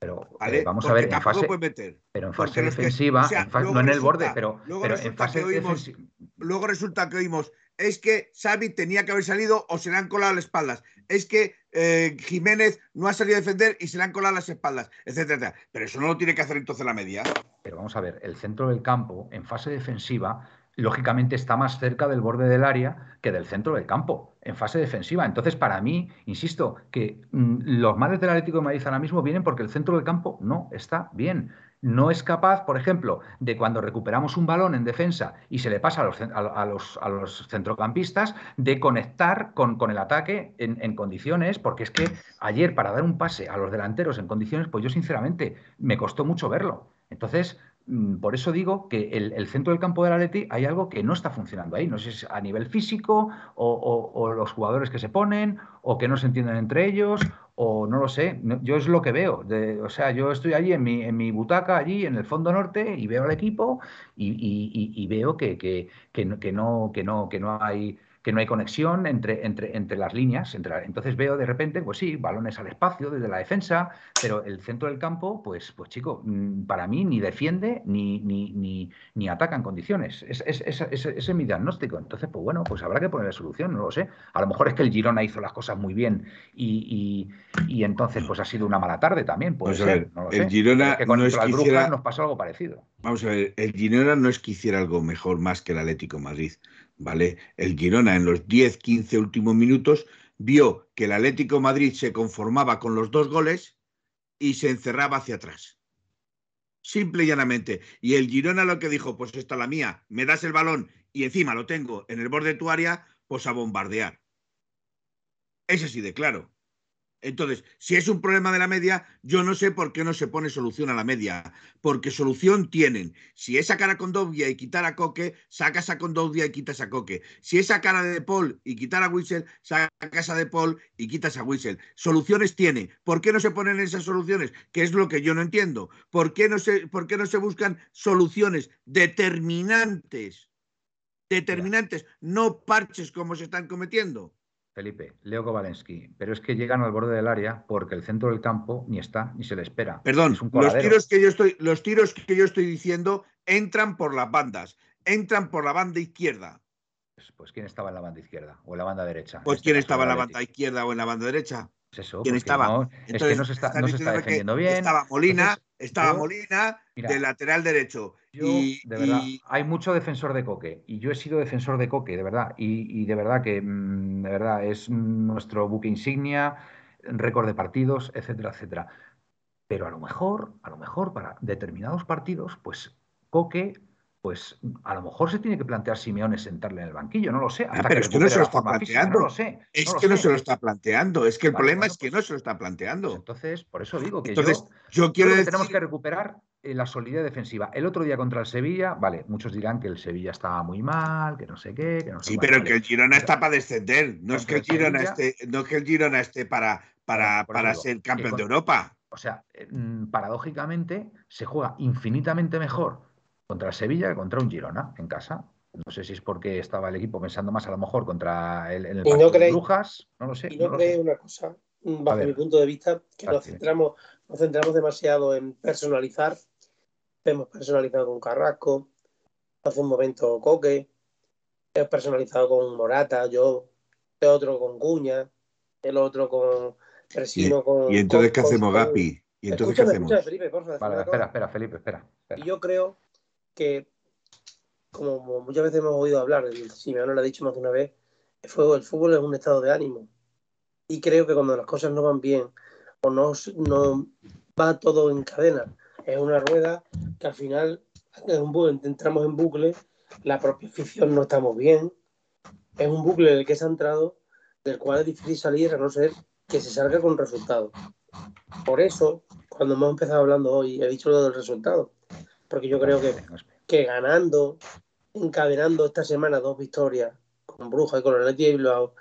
Pero ¿vale? eh, vamos a ver, en fase, puedes meter. pero en fase que- defensiva, o sea, en fa- luego no en el borde, pero, en fase oímos- defensiva. Luego resulta que oímos, es que Xavi tenía que haber salido o se le han colado las espaldas. Es que eh, Jiménez no ha salido a defender y se le han colado las espaldas, etcétera, etcétera. Pero eso no lo tiene que hacer entonces la media. Pero vamos a ver, el centro del campo, en fase defensiva, lógicamente está más cerca del borde del área que del centro del campo, en fase defensiva. Entonces, para mí, insisto, que mm, los males del Atlético de Madrid ahora mismo vienen porque el centro del campo no está bien. No es capaz, por ejemplo, de cuando recuperamos un balón en defensa y se le pasa a los, a, los, a los centrocampistas, de conectar con, con el ataque en, en condiciones, porque es que ayer para dar un pase a los delanteros en condiciones, pues yo sinceramente me costó mucho verlo. Entonces, por eso digo que el, centro del campo del Atleti hay algo que no está funcionando ahí. No sé si es a nivel físico o, los jugadores que se ponen o que no se entienden entre ellos o no lo sé. Yo es lo que veo. De- o sea, yo estoy allí en mi, en mi butaca, allí en el fondo norte y veo al equipo y, veo que, que, no, que, no, que no hay que no hay conexión entre, entre, entre las líneas. entre la- entonces veo de repente, pues sí, balones al espacio desde la defensa, pero el centro del campo, pues, pues chico, mm, para mí ni defiende ni, ni, ni, ni ataca en condiciones. Es, es- es- es- ese es mi diagnóstico. Entonces, pues bueno, pues habrá que ponerle solución, no lo sé. A lo mejor es que el Girona hizo las cosas muy bien y, y- y entonces pues ha sido una mala tarde también. Puede Vamos ser, no lo el sé. Girona es que con no es nos pasó algo parecido. Vamos a ver, el Girona no es que hiciera algo mejor más que el Atlético de Madrid, ¿vale? El Girona en los 10, 15 últimos minutos vio que el Atlético Madrid se conformaba con los dos goles y se encerraba hacia atrás. Simple y llanamente. Y el Girona lo que dijo, pues esta es la mía, me das el balón y encima lo tengo en el borde de tu área, pues a bombardear. Es así de claro. Entonces, si es un problema de la media, yo no sé por qué no se pone solución a la media, porque solución tienen. Si es sacar a Condovia y quitar a Coque, sacas a Condovia y quitas a Coque. Si es sacar a De Paul y quitar a Whistle, sacas a De Paul y quitas a Whistle. Soluciones tiene. ¿Por qué no se ponen esas soluciones? Que es lo que yo no entiendo. ¿Por qué no se, por qué no se buscan soluciones determinantes? Determinantes, no parches como se están cometiendo. Felipe, Leo Kovalensky, pero es que llegan al borde del área porque el centro del campo ni está ni se le espera. Perdón, los tiros, que yo estoy, los tiros que yo estoy diciendo entran por las bandas, entran por la banda izquierda. Pues, pues ¿quién estaba en la banda izquierda o en la banda derecha? Pues ¿quién estaba en la banda izquierda o en la banda derecha? Pues eso, ¿Quién estaba? es que no se está, defendiendo bien. Estaba Molina, estaba Molina de lateral derecho. Y, de verdad, hay mucho defensor de Coque y yo he sido defensor de Coque, de verdad. Y, de verdad que mm, de verdad es nuestro buque insignia, récord de partidos, etcétera, etcétera. Pero a lo mejor, a lo mejor para determinados partidos, pues Coque pues a lo mejor se tiene que plantear Simeone sentarle en el banquillo, no lo sé. Ah, pero es que no se lo está planteando. no sé. Es que no se lo está planteando. Es que el problema es que no pues se lo está planteando. Pues entonces, por eso digo que entonces, yo, quiero decir... tenemos que recuperar la solidez defensiva. El otro día contra el Sevilla, vale, muchos dirán que el Sevilla estaba muy mal, que no sé qué, que no sé Sí, pero que el Girona está para descender. No es que el Girona esté, no es que el Girona esté para, para, para ser campeón de Europa. O sea, eh, mm, paradójicamente se juega infinitamente mejor contra Sevilla que contra un Girona en casa. No sé si es porque estaba el equipo pensando más a lo mejor contra el, en el partido de Brujas, no lo sé. Y no, creo una cosa, bajo mi punto de vista, que nos centramos, nos centramos demasiado en personalizar. Hemos personalizado con Carrasco, hace un momento Coque, hemos personalizado con Morata, yo, el otro con Cuña, el otro con Presino, con. ¿Y entonces qué hacemos, Gapi? ¿Y entonces qué hacemos? Felipe, por favor, vale, espera, espera, Felipe, espera, espera. Y yo creo que, como muchas veces hemos oído hablar, si me lo ha dicho más de una vez, el fútbol, es un estado de ánimo. Y creo que cuando las cosas no van bien o no, no va todo en cadena, es una rueda que al final entramos en bucle, la propia afición no estamos bien, es un bucle en el que se ha entrado, del cual es difícil salir a no ser que se salga con resultados. Por eso, cuando hemos empezado hablando hoy, he dicho lo del resultado, porque yo creo que, que ganando, encadenando esta semana dos victorias con Bruja y con el Bilbao,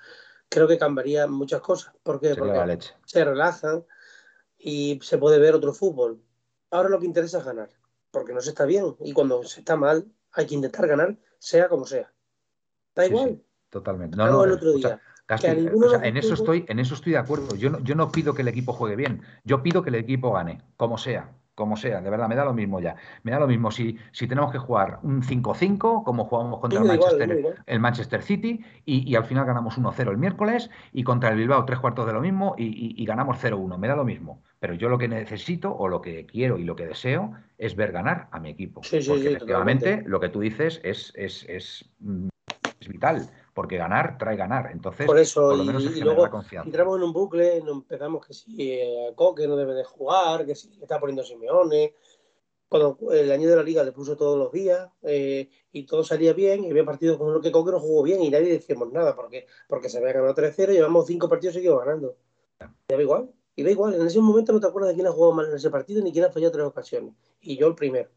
creo que cambiaría muchas cosas. Porque se relajan y se puede ver otro fútbol. Ahora lo que interesa es ganar, porque no se está bien y cuando se está mal hay que intentar ganar, sea como sea. Da igual. totalmente. No, no, el otro día. en eso estoy, en eso estoy de acuerdo. Yo no, yo no pido que el equipo juegue bien, yo pido que el equipo gane, como sea como sea, de verdad, me da lo mismo ya. Me da lo mismo si, si tenemos que jugar un 5-5, como jugamos contra el, Manchester, el, Manchester, City, y, al final ganamos 1-0 el miércoles, y contra el Bilbao tres cuartos de lo mismo, y, ganamos 0-1. Me da lo mismo. Pero yo lo que necesito, o lo que quiero y lo que deseo, es ver ganar a mi equipo. porque efectivamente lo que tú dices es, es, es, mm, es vital porque ganar trae ganar. Entonces, por eso, lo menos y, luego entramos en un bucle, empezamos que si eh, Coque no debe de jugar, que si está poniendo Simeone. Cuando el año de la liga le puso todos los días eh, y todo salía bien, y había partidos con los que Coque no jugó bien y nadie decíamos nada, porque, porque se había ganado 3-0 y llevamos cinco partidos seguidos ganando. Y da igual, y da igual, en ese momento no te acuerdas de quién ha jugado mal en ese partido ni quién ha fallado tres ocasiones. Y yo el primero.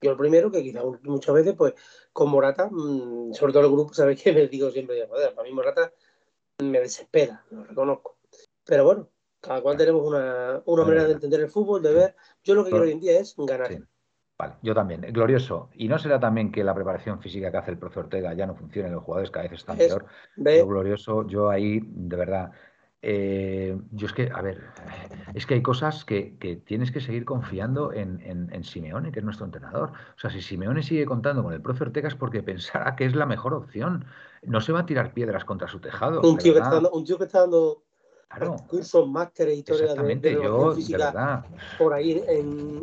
Yo el primero, que quizás muchas veces, pues, con Morata, mm, sobre todo el grupo, sabéis que me digo siempre, joder, para mí Morata me desespera, lo reconozco. Pero bueno, cada cual tenemos una, manera de entender el fútbol, de ver. Yo lo que quiero hoy en día es ganar. Vale, yo también, glorioso. ¿Y no será también que la preparación física que hace el profesor Ortega ya no funciona en los jugadores, cada vez está peor? glorioso, yo ahí, de verdad, eh, yo es que, a ver, es que hay cosas que, tienes que seguir confiando en, Simeone, que es nuestro entrenador. O sea, si Simeone sigue contando con el profe Ortega es porque pensará que es la mejor opción. No se va a tirar piedras contra su tejado. Un tío, que está, dando, un tío que está dando cursos, másteres, historia de, de, yo, física por ahí en,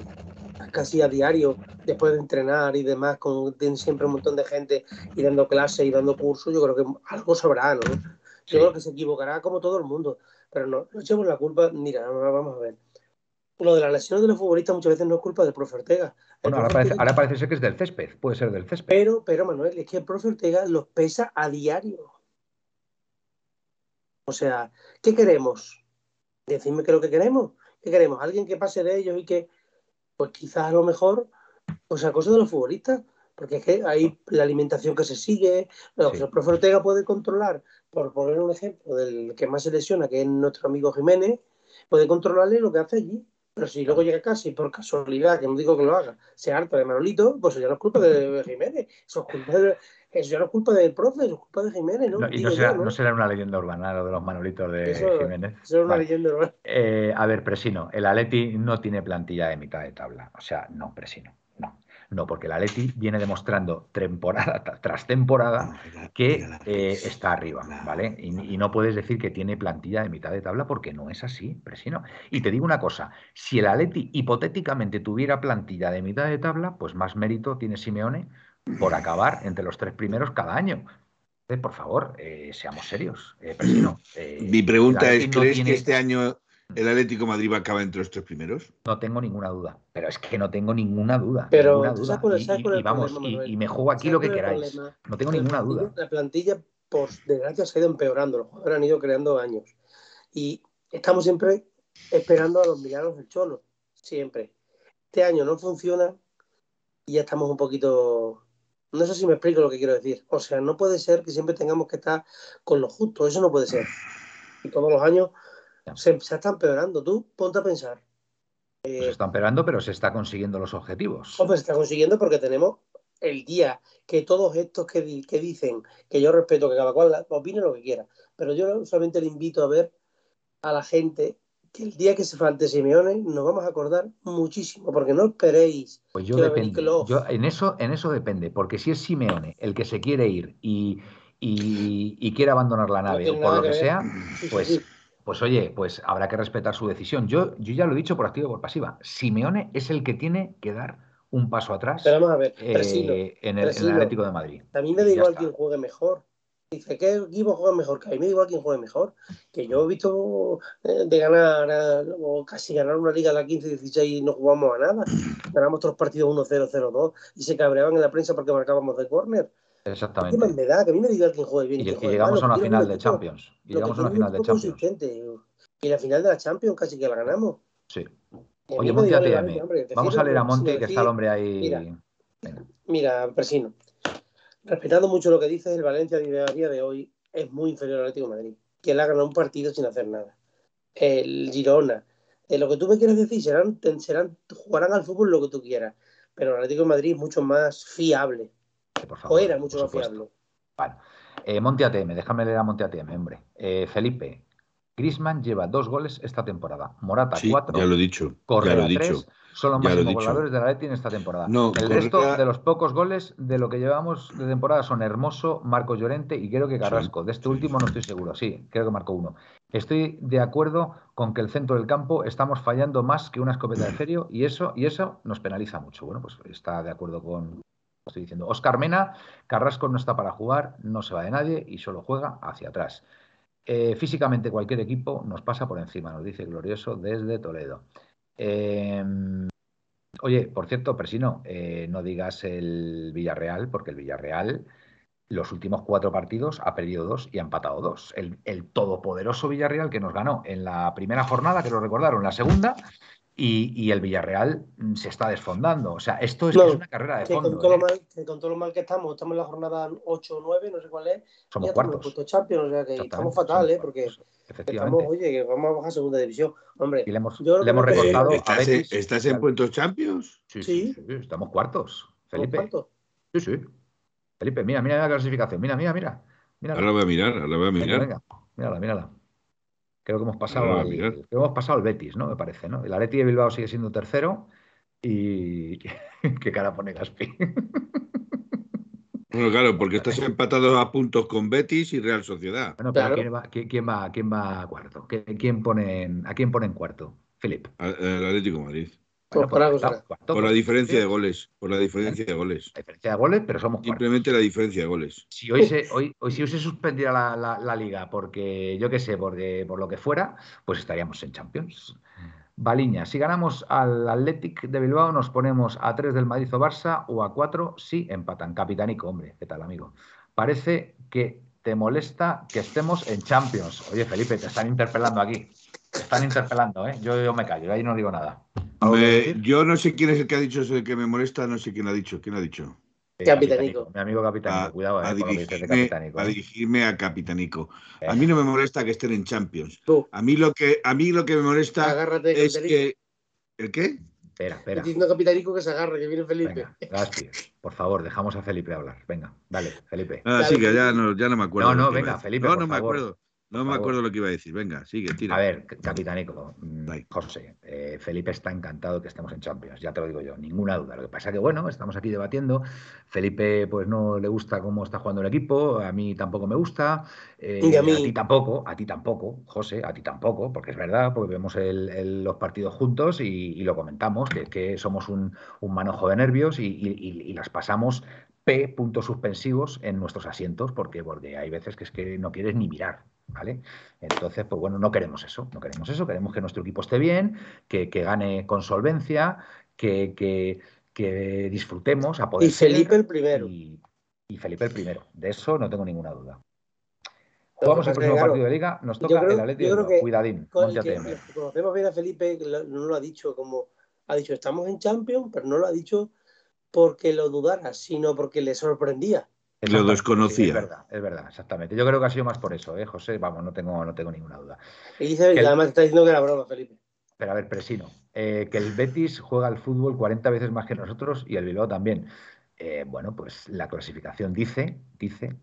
casi a diario, después de entrenar y demás, con siempre un montón de gente y dando clases y dando cursos, yo creo que algo sabrá, ¿no? Yo creo que se equivocará como todo el mundo, pero no, no echemos la culpa. Mira, vamos a ver. Lo de las lesiones de los futbolistas muchas veces no es culpa del profe Ortega. Bueno, ahora parece, ahora parece ser que es del césped, puede ser del césped. Pero, pero Manuel, es que el profe Ortega los pesa a diario. O sea, ¿qué queremos? Decidme qué es lo que queremos. ¿Qué queremos? ¿Alguien que pase de ellos y que, pues quizás a lo mejor, o sea, cosas de los futbolistas? Porque es que hay la alimentación que se sigue, lo que Sí. el profe Ortega puede controlar, por poner un ejemplo del que más se lesiona, que es nuestro amigo Jiménez, puede controlarle lo que hace allí. Pero si luego llega casi por casualidad, que no digo que lo haga, se harta de Manolito, pues eso ya no es culpa de Jiménez, eso, es culpa de- eso ya no es culpa del profe, eso es culpa de Jiménez, ¿no? No, y no yo, será, ¿no? no será una leyenda urbana lo de los manolitos de Eso- Jiménez. Eso es una Vale. leyenda urbana. Eh, a ver, Presino, el Atleti no tiene plantilla de mitad de tabla. O sea, no, Presino, no. Porque el Atleti viene demostrando temporada tra- tras temporada que eh, está arriba, ¿vale? Y, y no puedes decir que tiene plantilla de mitad de tabla porque no es así, Presino. Y te digo una cosa, si el Atleti hipotéticamente tuviera plantilla de mitad de tabla, pues más mérito tiene Simeone por acabar entre los tres primeros cada año. Eh, por favor, eh, seamos serios, eh, Presino. Mi pregunta es, no ¿crees tiene- que este año el Atlético de Madrid va a acabar entre los tres primeros? No tengo ninguna duda, pero es que no tengo ninguna duda. Pero, ninguna ¿tú duda. es- Y- sabes y, y vamos, problema, y, me juego aquí ¿Sabes lo que queráis. problema? No tengo ninguna duda. La plantilla, por desgracia, se ha ido empeorando. Los jugadores han ido creando años. Y estamos siempre esperando a los milagros del Cholo. Siempre. Este año no funciona y ya estamos un poquito. No sé si me explico lo que quiero decir. O sea, no puede ser que siempre tengamos que estar con lo justo. Eso no puede ser. Y todos los años se, se está empeorando. Tú ponte a pensar. Pues se está empeorando, pero se está consiguiendo los objetivos. Hombre, se está consiguiendo porque tenemos el día que todos estos que, que dicen, que yo respeto que cada cual opine lo que quiera, pero yo solamente le invito a ver a la gente que el día que se falte Simeone nos vamos a acordar muchísimo, porque no esperéis Pues yo depende. Yo, en eso, en eso depende, porque si es Simeone el que se quiere ir y, y- y quiere abandonar la nave o por lo que sea, Sí, sí, pues, sí. Pues oye, pues habrá que respetar su decisión. Yo, yo ya lo he dicho por activa y por pasiva. Simeone es el que tiene que dar un paso atrás Pero vamos a ver, eh, Presino, en, el, en el. Atlético de Madrid. a mí me da igual quién juegue mejor. Dice, ¿qué equipo juega mejor? Que a mí me da igual quién juegue mejor. Que yo he visto eh, de ganar o casi ganar una liga a la 15-16 y no jugamos a nada. Ganamos otros partidos 1-0, 0-2 y se cabreaban en la prensa porque marcábamos de córner. ¿Qué Exactamente. más me da? Que a mí me da igual quién juegue bien Y, llegamos mal. a una final de Champions. Y llegamos a una final de Champions. Y la final de la Champions casi que la ganamos. Sí. A Oye, Monty. Valencia, hombre, Vamos a leer a Monty, que decir- está el hombre ahí. Mira. Venga. Mira, Presino, respetando mucho lo que dices, el Valencia a día de hoy es muy inferior al Atlético de Madrid, que él ha ganado un partido sin hacer nada. El Girona, eh, lo que tú me quieres decir, serán, serán, jugarán al fútbol lo que tú quieras, pero el Atlético de Madrid es mucho más fiable, Por favor, o era por mucho más supuesto. fiable. Bueno, eh, Monte ATM, déjame leer a Monte ATM, hombre. Eh, Felipe, Grisman lleva dos goles esta temporada. Morata, Sí, cuatro. ya lo he dicho. Ya Correa, lo he tres. Son los lo máximos dicho. goleadores de la Leti en esta temporada. No, el Correa- resto de los pocos goles de lo que llevamos de temporada son Hermoso, Marcos Llorente y creo que Carrasco. De este sí, último no estoy seguro. Sí, creo que marcó uno. Estoy de acuerdo con que el centro del campo estamos fallando más que una escopeta de ferio y eso, y eso nos penaliza mucho. Bueno, pues está de acuerdo con, estoy diciendo. Oscar Mena, Carrasco no está para jugar, no se va de nadie y solo juega hacia atrás. Eh, físicamente cualquier equipo nos pasa por encima, nos dice Glorioso desde Toledo. Eh, oye, por cierto, Presino, eh, no digas el Villarreal, porque el Villarreal los últimos cuatro partidos ha perdido dos y ha empatado dos. El, el todopoderoso Villarreal que nos ganó en la primera jornada, que lo recordaron, la segunda, y, y el Villarreal mm, se está desfondando. O sea, esto es, No, que es una carrera de Que fondo. con, todo ¿eh? lo mal, que con todo lo mal que estamos, estamos en la jornada 8 o 9, no sé cuál es, Somos ya estamos en cuartos. Champions, o sea que estamos fatal, ¿eh? Porque cuartos, estamos, Efectivamente. oye, que vamos a bajar a segunda división. Hombre, Y le hemos, yo le hemos que recortado a ¿Estás, en, Betis. estás en puestos champions? Sí, Sí. sí, sí, estamos cuartos. Felipe. ¿cuánto? Sí, sí. Felipe, mira, mira la clasificación. Mira, mira, mira. Mírala. Ahora voy a mirar, ahora voy a Venga, mirar. venga. Mírala, mírala. Creo que hemos pasado Ahora, al, que hemos pasado al Betis, ¿no? Me parece, ¿no? El Atleti de Bilbao sigue siendo tercero y qué cara pone Gaspi. Bueno, claro, porque estás empatado a puntos con Betis y Real Sociedad. Bueno, pero Claro. ¿quién va, quién, quién va, quién va a cuarto? ¿Qué- ¿Quién pone en- ¿A quién pone en cuarto? Philip. A- El Atlético de Madrid. Pues por algo será. Por la diferencia de goles. Por la diferencia de goles. La diferencia de goles, pero somos cuartos. Simplemente la diferencia de goles. Si hoy se, hoy, hoy si hoy se suspendiera la, la- la liga porque, yo qué sé, porque, por lo que fuera, pues estaríamos en Champions. Baliña, si ganamos al Athletic de Bilbao, nos ponemos a 3 del Madrid o Barça o a 4 si empatan. Capitanico, hombre, ¿qué tal, amigo? Parece que te molesta que estemos en Champions. Oye, Felipe, te están interpelando aquí. Están interpelando, ¿eh? Yo, yo me callo, ahí no digo nada. ¿Algo que Me- decir? yo no sé quién es el que ha dicho eso de que me molesta, no sé quién lo ha dicho. ¿Quién lo ha dicho? Eh, Capitanico. Mi amigo Capitanico, A, cuidado, a eh, de dirigirme, Capitanico. a eh. dirigirme a Capitanico. Eh, A mí no me molesta que estén en Champions. Tú, A mí lo que, a mí lo que me molesta agárrate, es Capitanico. que. ¿El qué? Espera, espera. Estoy diciendo a Capitanico que se agarre, que viene Felipe. Venga, Gaspi, por favor, dejamos a Felipe hablar. Venga, dale, Felipe. Ah, Dale, sí, que ya no, ya no me acuerdo. No, no, venga, a. Felipe, No, por no me favor. acuerdo. No me acuerdo lo que iba a decir. Venga, sigue, tira. A ver, Capitanico, mm, Bye. José, eh, Felipe está encantado que estemos en Champions, ya te lo digo yo, ninguna duda. Lo que pasa que, bueno, estamos aquí debatiendo. Felipe, pues no le gusta cómo está jugando el equipo, a mí tampoco me gusta, eh, Y a mí. ti tampoco, a ti tampoco, José, a ti tampoco, porque es verdad, porque vemos el- el- los partidos juntos y, y lo comentamos, que, que somos un, un manojo de nervios y, y- y- y las pasamos P puntos suspensivos en nuestros asientos, porque, porque hay veces que es que no quieres ni mirar, ¿vale? Entonces, pues bueno, no queremos eso, no queremos eso, queremos que nuestro equipo esté bien, que, que gane con solvencia, que, que- que disfrutemos a poder Y Felipe el primero. y, y Felipe el primero, de eso no tengo ninguna duda. Jugamos el próximo claro, partido de liga, nos toca creo- el Atlético yo de creo Bilbao. que Cuidadín, con que- conocemos bien a Felipe, no lo ha dicho como. Ha dicho, estamos en Champions, pero no lo ha dicho porque lo dudara, sino porque le sorprendía. Lo desconocía. sí, es verdad, es verdad, exactamente. Yo creo que ha sido más por eso, ¿eh, José? Vamos, no tengo, no tengo ninguna duda. Y dice, Que el- además está diciendo que era broma, Felipe. Pero a ver, Presino, eh, que el Betis juega al fútbol 40 veces más que nosotros y el Bilbao también. Eh, bueno, pues la clasificación dice, dice.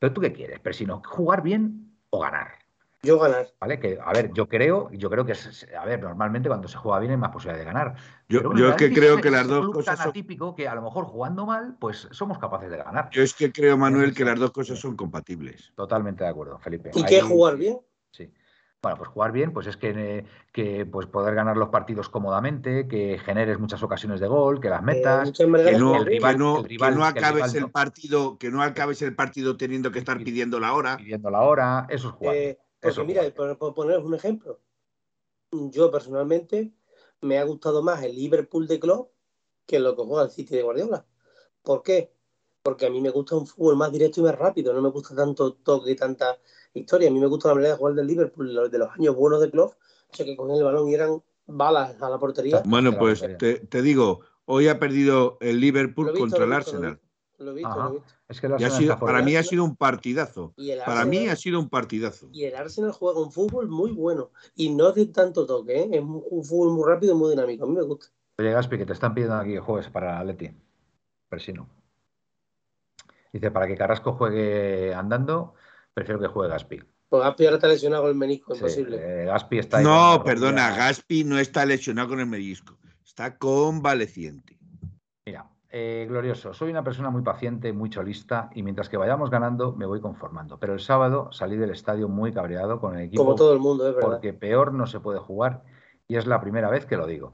Pero tú qué quieres, Presino, jugar bien o ganar, Yo ganar. ¿vale? Que a ver, yo creo, yo creo que es, a ver, normalmente cuando se juega bien hay más posibilidad de ganar. Yo, bueno, es que creo que las dos cosas tan son. atípico que a lo mejor jugando mal, pues somos capaces de ganar. Yo es que creo, Manuel, que las dos cosas son compatibles. Totalmente de acuerdo, Felipe. ¿Y Ahí- qué jugar bien? Sí. Bueno, pues jugar bien, pues es que, eh, que pues poder ganar los partidos cómodamente, que generes muchas ocasiones de gol, que las Eh, metas. Que no, jugar el bien. rival- que no, el rival- que no que el acabes el partido, que no acabes el partido teniendo que estar pidiendo la hora. pidiendo la hora, eso es jugar. Eh, porque mira, por, por poneros un ejemplo, yo personalmente me ha gustado más el Liverpool de Klopp que lo que juega el City de Guardiola. ¿Por qué? Porque a mí me gusta un fútbol más directo y más rápido, no me gusta tanto toque y tanta historia. A mí me gusta la manera de jugar del Liverpool, de los años buenos de Klopp, o sea que con el balón y eran balas a la portería. Bueno, pues portería. te, te digo, hoy ha perdido el Liverpool visto, contra el Arsenal. Lo he visto, Ajá. lo he visto. Es que ha sido, para mí ha sido un partidazo. Y Para mí Arsenal- ha sido un partidazo. Y el Arsenal juega un fútbol muy bueno y no de tanto toque, ¿eh? es un, fútbol muy rápido y muy dinámico. A mí me gusta. Oye, Gaspi, que te están pidiendo aquí que juegues para Atleti. Presino. Dice, para que Carrasco juegue andando, prefiero que juegue Gaspi. Pues Gaspi ahora está lesionado con el menisco, Sí, imposible. eh, Gaspi está ahí No, perdona, Gaspi no está lesionado con el menisco. Está convaleciente. Mira, eh, glorioso, soy una persona muy paciente, muy cholista y mientras que vayamos ganando me voy conformando. Pero el sábado salí del estadio muy cabreado con el equipo Como todo el mundo, es verdad. porque peor no se puede jugar y es la primera vez que lo digo.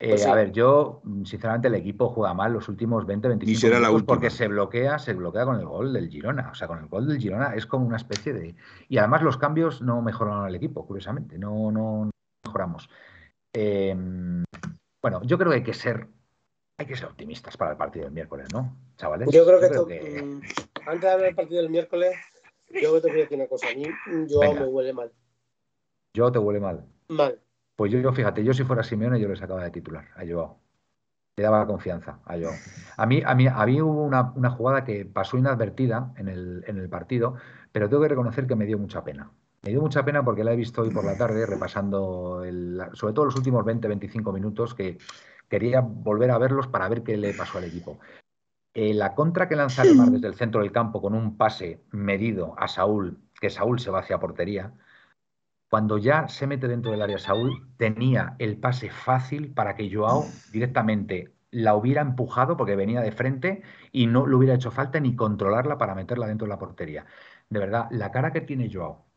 Eh, Pues sí. A ver, yo, sinceramente, el equipo juega mal los últimos 20, 25 será la última. porque se bloquea, se bloquea con el gol del Girona. O sea, con el gol del Girona es como una especie de... Y además los cambios no mejoraron al equipo, curiosamente. No, no, no mejoramos. Eh, bueno, yo creo que hay que ser... Hay que ser optimistas para el partido del miércoles, ¿no, chavales? Yo creo que antes de hablar del partido del miércoles, yo te voy a decir una cosa. A mí, yo Venga. me huele mal. yo te huele mal. Mal. Pues yo, yo, fíjate, yo si fuera Simeone, yo le sacaba de titular a Joao. Le daba confianza a Joao. A mí, a mí, a mí hubo una, una jugada que pasó inadvertida en el, en el partido, pero tengo que reconocer que me dio mucha pena. Me dio mucha pena porque la he visto hoy por la tarde repasando, el- sobre todo los últimos 20-25 minutos, que quería volver a verlos para ver qué le pasó al equipo. Eh, la contra que lanza Lemar desde el centro del campo con un pase medido a Saúl, que Saúl se va hacia portería, cuando ya se mete dentro del área Saúl, tenía el pase fácil para que Joao directamente la hubiera empujado porque venía de frente y no le hubiera hecho falta ni controlarla para meterla dentro de la portería. De verdad, la cara que tiene Joao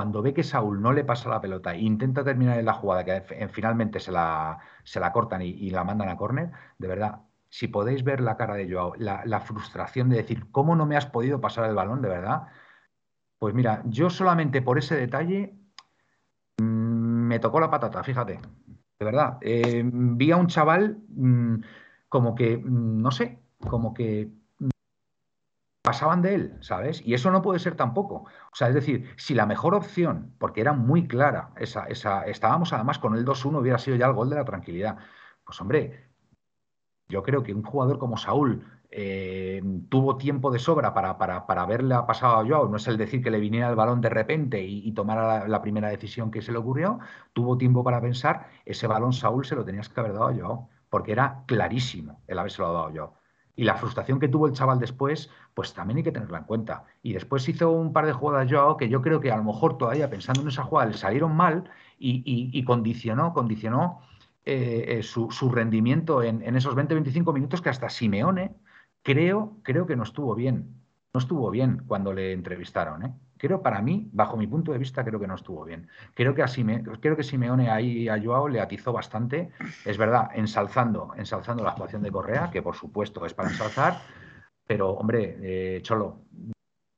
cuando ve que Saúl no le pasa la pelota e intenta terminar en la jugada, que finalmente se la, se la cortan y, la mandan a córner, de verdad, si podéis ver la cara de Joao, la, frustración de decir, ¿cómo no me has podido pasar el balón, de verdad? Pues mira, yo solamente por ese detalle mm, me tocó la patata, fíjate, de verdad. Eh, vi a un chaval mm, como que, mm, no sé, como que pasaban de él, ¿sabes? Y eso no puede ser tampoco. O sea, es decir, si la mejor opción, porque era muy clara, esa, esa, estábamos además con el 2-1, hubiera sido ya el gol de la tranquilidad. Pues hombre, yo creo que un jugador como Saúl eh, tuvo tiempo de sobra para, para, para, haberle pasado a Joao, no es el decir que le viniera el balón de repente y, tomara la, primera decisión que se le ocurrió, tuvo tiempo para pensar, ese balón Saúl se lo tenías que haber dado a Joao, porque era clarísimo el haberse lo dado a Joao. Y la frustración que tuvo el chaval después, pues también hay que tenerla en cuenta. Y después hizo un par de jugadas Joao que yo creo que a lo mejor todavía pensando en esa jugada le salieron mal y, condicionó, condicionó eh, eh, su, rendimiento en, en esos 20-25 minutos que hasta Simeone creo, creo que no estuvo bien. No estuvo bien cuando le entrevistaron. ¿eh? Creo, para mí, bajo mi punto de vista, creo que no estuvo bien. Creo que, a creo que Simeone ahí a Joao le atizó bastante. Es verdad, ensalzando, ensalzando la actuación de Correa, que por supuesto es para ensalzar. Pero, hombre, eh, Cholo,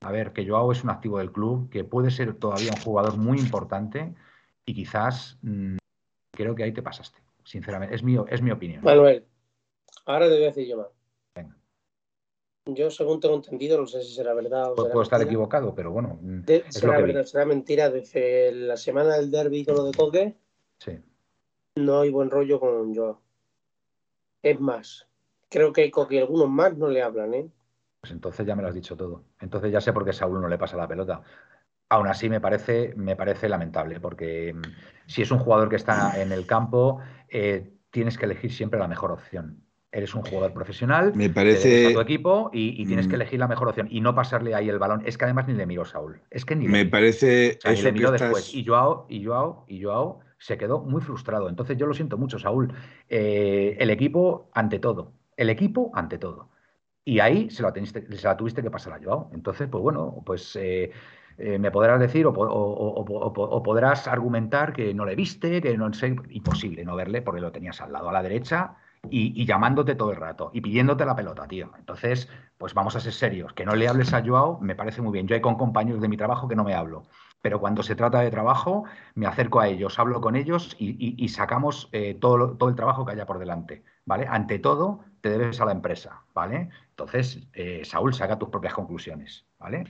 a ver, que Joao es un activo del club, que puede ser todavía un jugador muy importante y quizás mm, creo que ahí te pasaste, sinceramente. Es mi, es mi opinión. Manuel, ahora te voy a decir yo más. Yo, según tengo entendido, no sé si será verdad o Puedo estar equivocado, pero bueno. Mm, será verdad, será mentira. Desde la semana del derby con lo de Coque, sí. no hay buen rollo con Joao. Es más, creo que Coque y algunos más no le hablan, ¿eh? Pues entonces ya me lo has dicho todo. Entonces ya sé por qué Saúl no le pasa la pelota. Aún así me parece, me parece lamentable, porque mm, si es un jugador que está en el campo, eh, tienes que elegir siempre la mejor opción eres un jugador profesional, me parece a tu equipo y, tienes que mm. elegir la mejor opción y no pasarle ahí el balón. Es que además ni le miró Saúl. Es que ni me parece eso le miró después. Y Joao, y Joao, y Joao se quedó muy frustrado. Entonces yo lo siento mucho, Saúl. Eh, el equipo ante todo. El equipo ante todo. Y ahí se la, se la tuviste que pasar a Joao. Entonces, pues bueno, pues eh, eh, me podrás decir o, o, podrás argumentar que no le viste, que no sé, imposible no verle porque lo tenías al lado a la derecha y, llamándote todo el rato y pidiéndote la pelota, tío. Entonces, pues vamos a ser serios. Que no le hables a Joao me parece muy bien. Yo hay con compañeros de mi trabajo que no me hablo. Pero cuando se trata de trabajo, me acerco a ellos, hablo con ellos y, sacamos eh, todo, todo el trabajo que haya por delante. ¿Vale? Ante todo, te debes a la empresa. ¿Vale? Entonces, eh, Saúl, saca tus propias conclusiones. ¿Vale?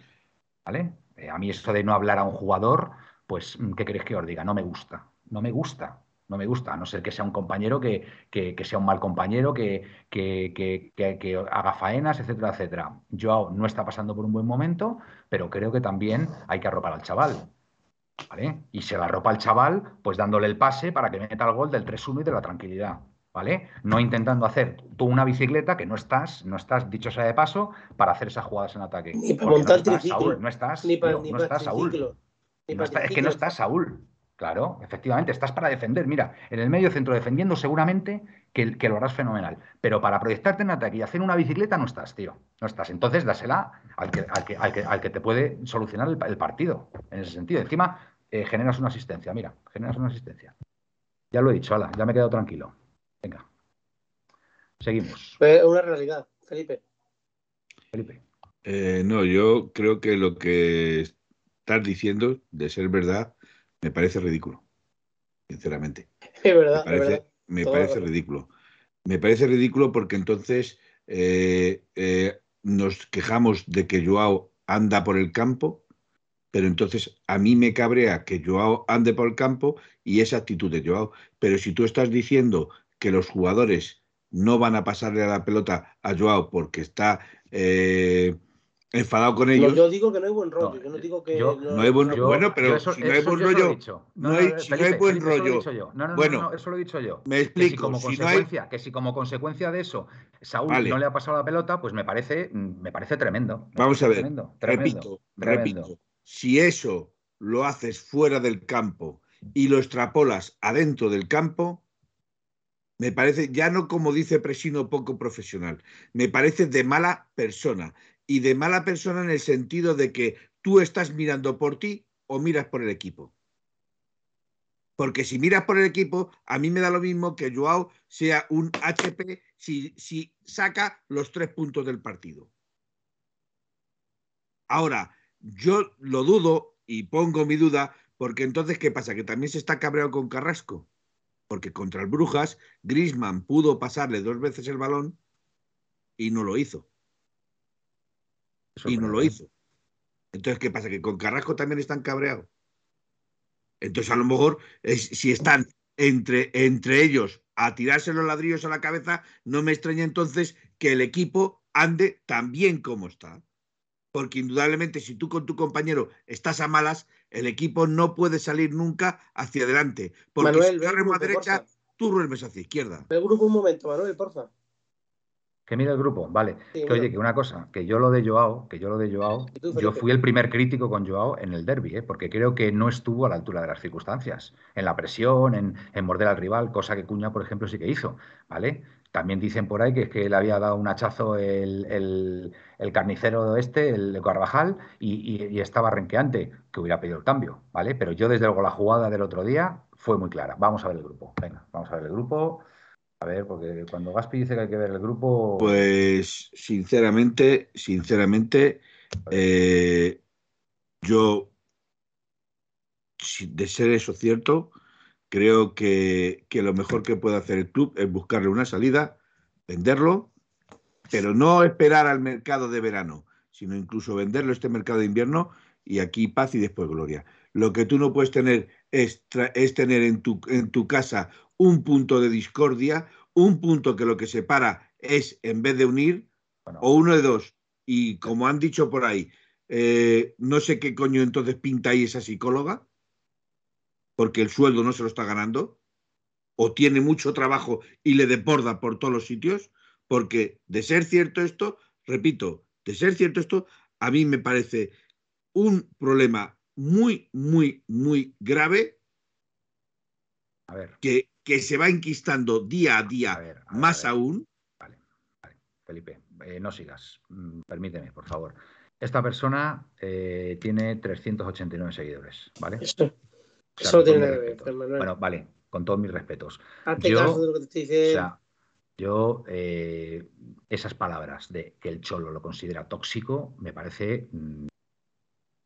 ¿Vale? Eh, a mí esto de no hablar a un jugador, pues, ¿qué queréis que os diga? No me gusta. No me gusta no me gusta, a no ser que sea un compañero que, sea un mal compañero, que, que, haga faenas, etcétera, etcétera. Joao no está pasando por un buen momento, pero creo que también hay que arropar al chaval. ¿Vale? Y se la arropa al chaval, pues dándole el pase para que meta el gol del 3-1 y de la tranquilidad. ¿Vale? No intentando hacer tú una bicicleta que no estás, no estás, dicho sea de paso, para hacer esas jugadas en ataque. Ni para montar no estás, Saúl, no estás, no, estás, Saúl. es que no estás, Saúl. Claro, efectivamente, estás para defender. Mira, en el medio centro defendiendo seguramente que, lo harás fenomenal. Pero para proyectarte en ataque y hacer una bicicleta no estás, tío. No estás. Entonces dásela al que, al que, te puede solucionar el, partido. En ese sentido. Encima, eh, generas una asistencia. Mira, generas una asistencia. Ya lo he dicho, ala, ya me he quedado tranquilo. Venga. Seguimos. una realidad, Felipe. Felipe. Eh, no, yo creo que lo que estás diciendo, de ser verdad, me parece ridículo, sinceramente. Es verdad. Me parece, ridículo. Me parece ridículo porque entonces eh, eh, nos quejamos de que Joao anda por el campo, pero entonces a mí me cabrea que Joao ande por el campo y esa actitud de Joao. Pero si tú estás diciendo que los jugadores no van a pasarle a la pelota a Joao porque está eh, enfadado con ellos. yo digo que no hay buen rollo. yo no digo que. no, hay buen rollo. Bueno, pero si no hay buen rollo. No, hay, si no hay buen rollo. No, no, bueno, eso lo he dicho yo. Me explico. Que si como, consecuencia, que si como consecuencia de eso Saúl no le ha pasado la pelota, pues me parece, me parece tremendo. Vamos a ver. repito, repito. Si eso lo haces fuera del campo y lo extrapolas adentro del campo, me parece, ya no como dice Presino poco profesional, me parece de mala persona y de mala persona en el sentido de que tú estás mirando por ti o miras por el equipo. Porque si miras por el equipo, a mí me da lo mismo que Joao sea un HP si, si saca los tres puntos del partido. Ahora, yo lo dudo y pongo mi duda, porque entonces, ¿qué pasa? Que también se está cabreado con Carrasco. Porque contra el Brujas, Grisman pudo pasarle dos veces el balón y no lo hizo. Eso y no lo hizo. Entonces, ¿qué pasa? Que con Carrasco también están cabreados. Entonces, a lo mejor, es- si están entre, entre ellos a tirarse los ladrillos a la cabeza, no me extraña entonces que el equipo ande tan bien como está. Porque indudablemente, si tú con tu compañero estás a malas, el equipo no puede salir nunca hacia adelante. Porque Manuel, si remo a derecha, porfa. tú duermes hacia izquierda. El grupo un momento, Manuel, porfa. Que mire el grupo, vale. Sí, Que oye, mira. que una cosa, que yo lo de Joao, que yo lo de Joao, ¿Y tú, yo fui el primer crítico con Joao en el derby, ¿eh? porque creo que no estuvo a la altura de las circunstancias, en la presión, en, en morder al rival, cosa que Cuña, por ejemplo, sí que hizo, ¿vale? También dicen por ahí que es que le había dado un hachazo el, el- el carnicero este, el de Carvajal, y, y- y estaba renqueante, que hubiera pedido el cambio, ¿vale? Pero yo desde luego la jugada del otro día fue muy clara. Vamos a ver el grupo, venga, vamos a ver el grupo. A ver, porque cuando Gaspi dice que hay que ver el grupo... Pues sinceramente, sinceramente, eh, yo, de ser eso cierto, creo que, que lo mejor que puede hacer el club es buscarle una salida, venderlo, pero no esperar al mercado de verano, sino incluso venderlo este mercado de invierno y aquí paz y después gloria. Lo que tú no puedes tener es, es tener en tu, en tu casa un punto de discordia, un punto que lo que separa es, en vez de unir, Bueno, o uno de dos. Y como han dicho por ahí, eh, no sé qué coño entonces pinta ahí esa psicóloga, porque el sueldo no se lo está ganando, o tiene mucho trabajo y le deporda por todos los sitios, porque de ser cierto esto, repito, de ser cierto esto, a mí me parece un problema muy, muy, muy grave a ver, que, que se va enquistando día a día a ver, a más ver. aún. Vale, vale. Felipe, eh, no sigas. Mm, Permíteme, por favor. Esta persona eh, tiene 389 seguidores, ¿vale? Eso, O sea, eso no con tiene nada que ver. Manuel. Bueno, vale, con todos mis respetos. Hazte yo- caso de lo que te estoy O sea, yo eh, esas palabras de que el Cholo lo considera tóxico me parece mm,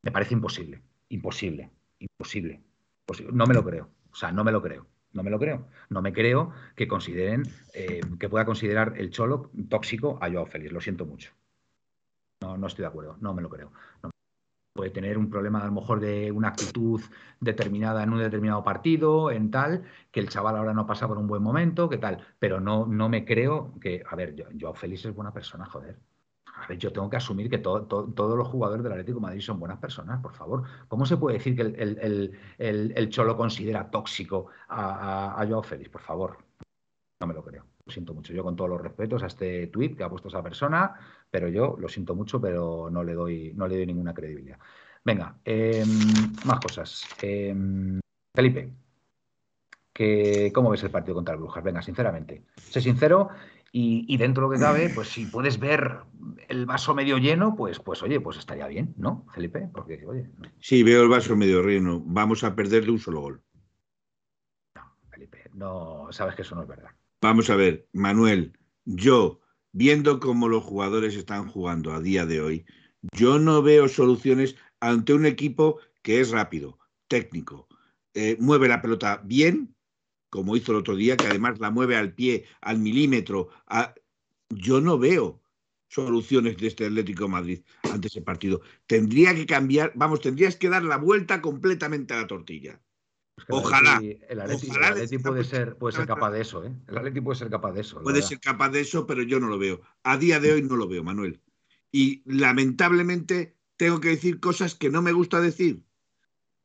me parece imposible, imposible, imposible, imposible. No me lo creo. O sea, no me lo creo. No me lo creo. No me creo que consideren eh, que pueda considerar el Cholo tóxico a Joao Félix. Lo siento mucho. No, no estoy de acuerdo. No me lo creo. Puede tener un problema a lo mejor de una actitud determinada en un determinado partido, en tal, que el chaval ahora no pasa por un buen momento, que tal. Pero no, no me creo que. A ver, Joao Félix es buena persona, joder. Yo tengo que asumir que todo- todo- todos los jugadores del Atlético Madrid son buenas personas, por favor. ¿Cómo se puede decir que el, Cholo considera tóxico a, Joao Félix? Por favor. No me lo creo. Lo siento mucho. Yo con todos los respetos a este tuit que ha puesto esa persona, pero yo lo siento mucho, pero no le doy, ninguna credibilidad. Venga, eh, más cosas. Eh, Felipe, ¿cómo ves el partido contra el Brujas? Venga, sinceramente. Sé sincero y, y dentro de lo que cabe, pues si puedes ver el vaso medio lleno, pues, pues oye, pues estaría bien, ¿no, Felipe? Porque, oye, no, Sí, veo el vaso medio lleno. Vamos a perder de un solo gol. Felipe, no, sabes que eso no es verdad. Vamos a ver, Manuel, yo, viendo cómo los jugadores están jugando a día de hoy, yo no veo soluciones ante un equipo que es rápido, técnico, eh, mueve la pelota bien, como hizo el otro día, que además la mueve al pie, al milímetro. a- Yo no veo soluciones de este Atlético de Madrid ante ese partido. Tendría que cambiar, vamos, tendrías que dar la vuelta completamente a la tortilla. Ojalá, el Atleti, ojalá el le Atleti sea puede ser, puede ser capaz de eso, ¿eh? El Atleti puede ser capaz de eso. Puede verdad. ser capaz de eso, pero yo no lo veo. A día de hoy no lo veo, Manuel. Y lamentablemente tengo que decir cosas que no me gusta decir.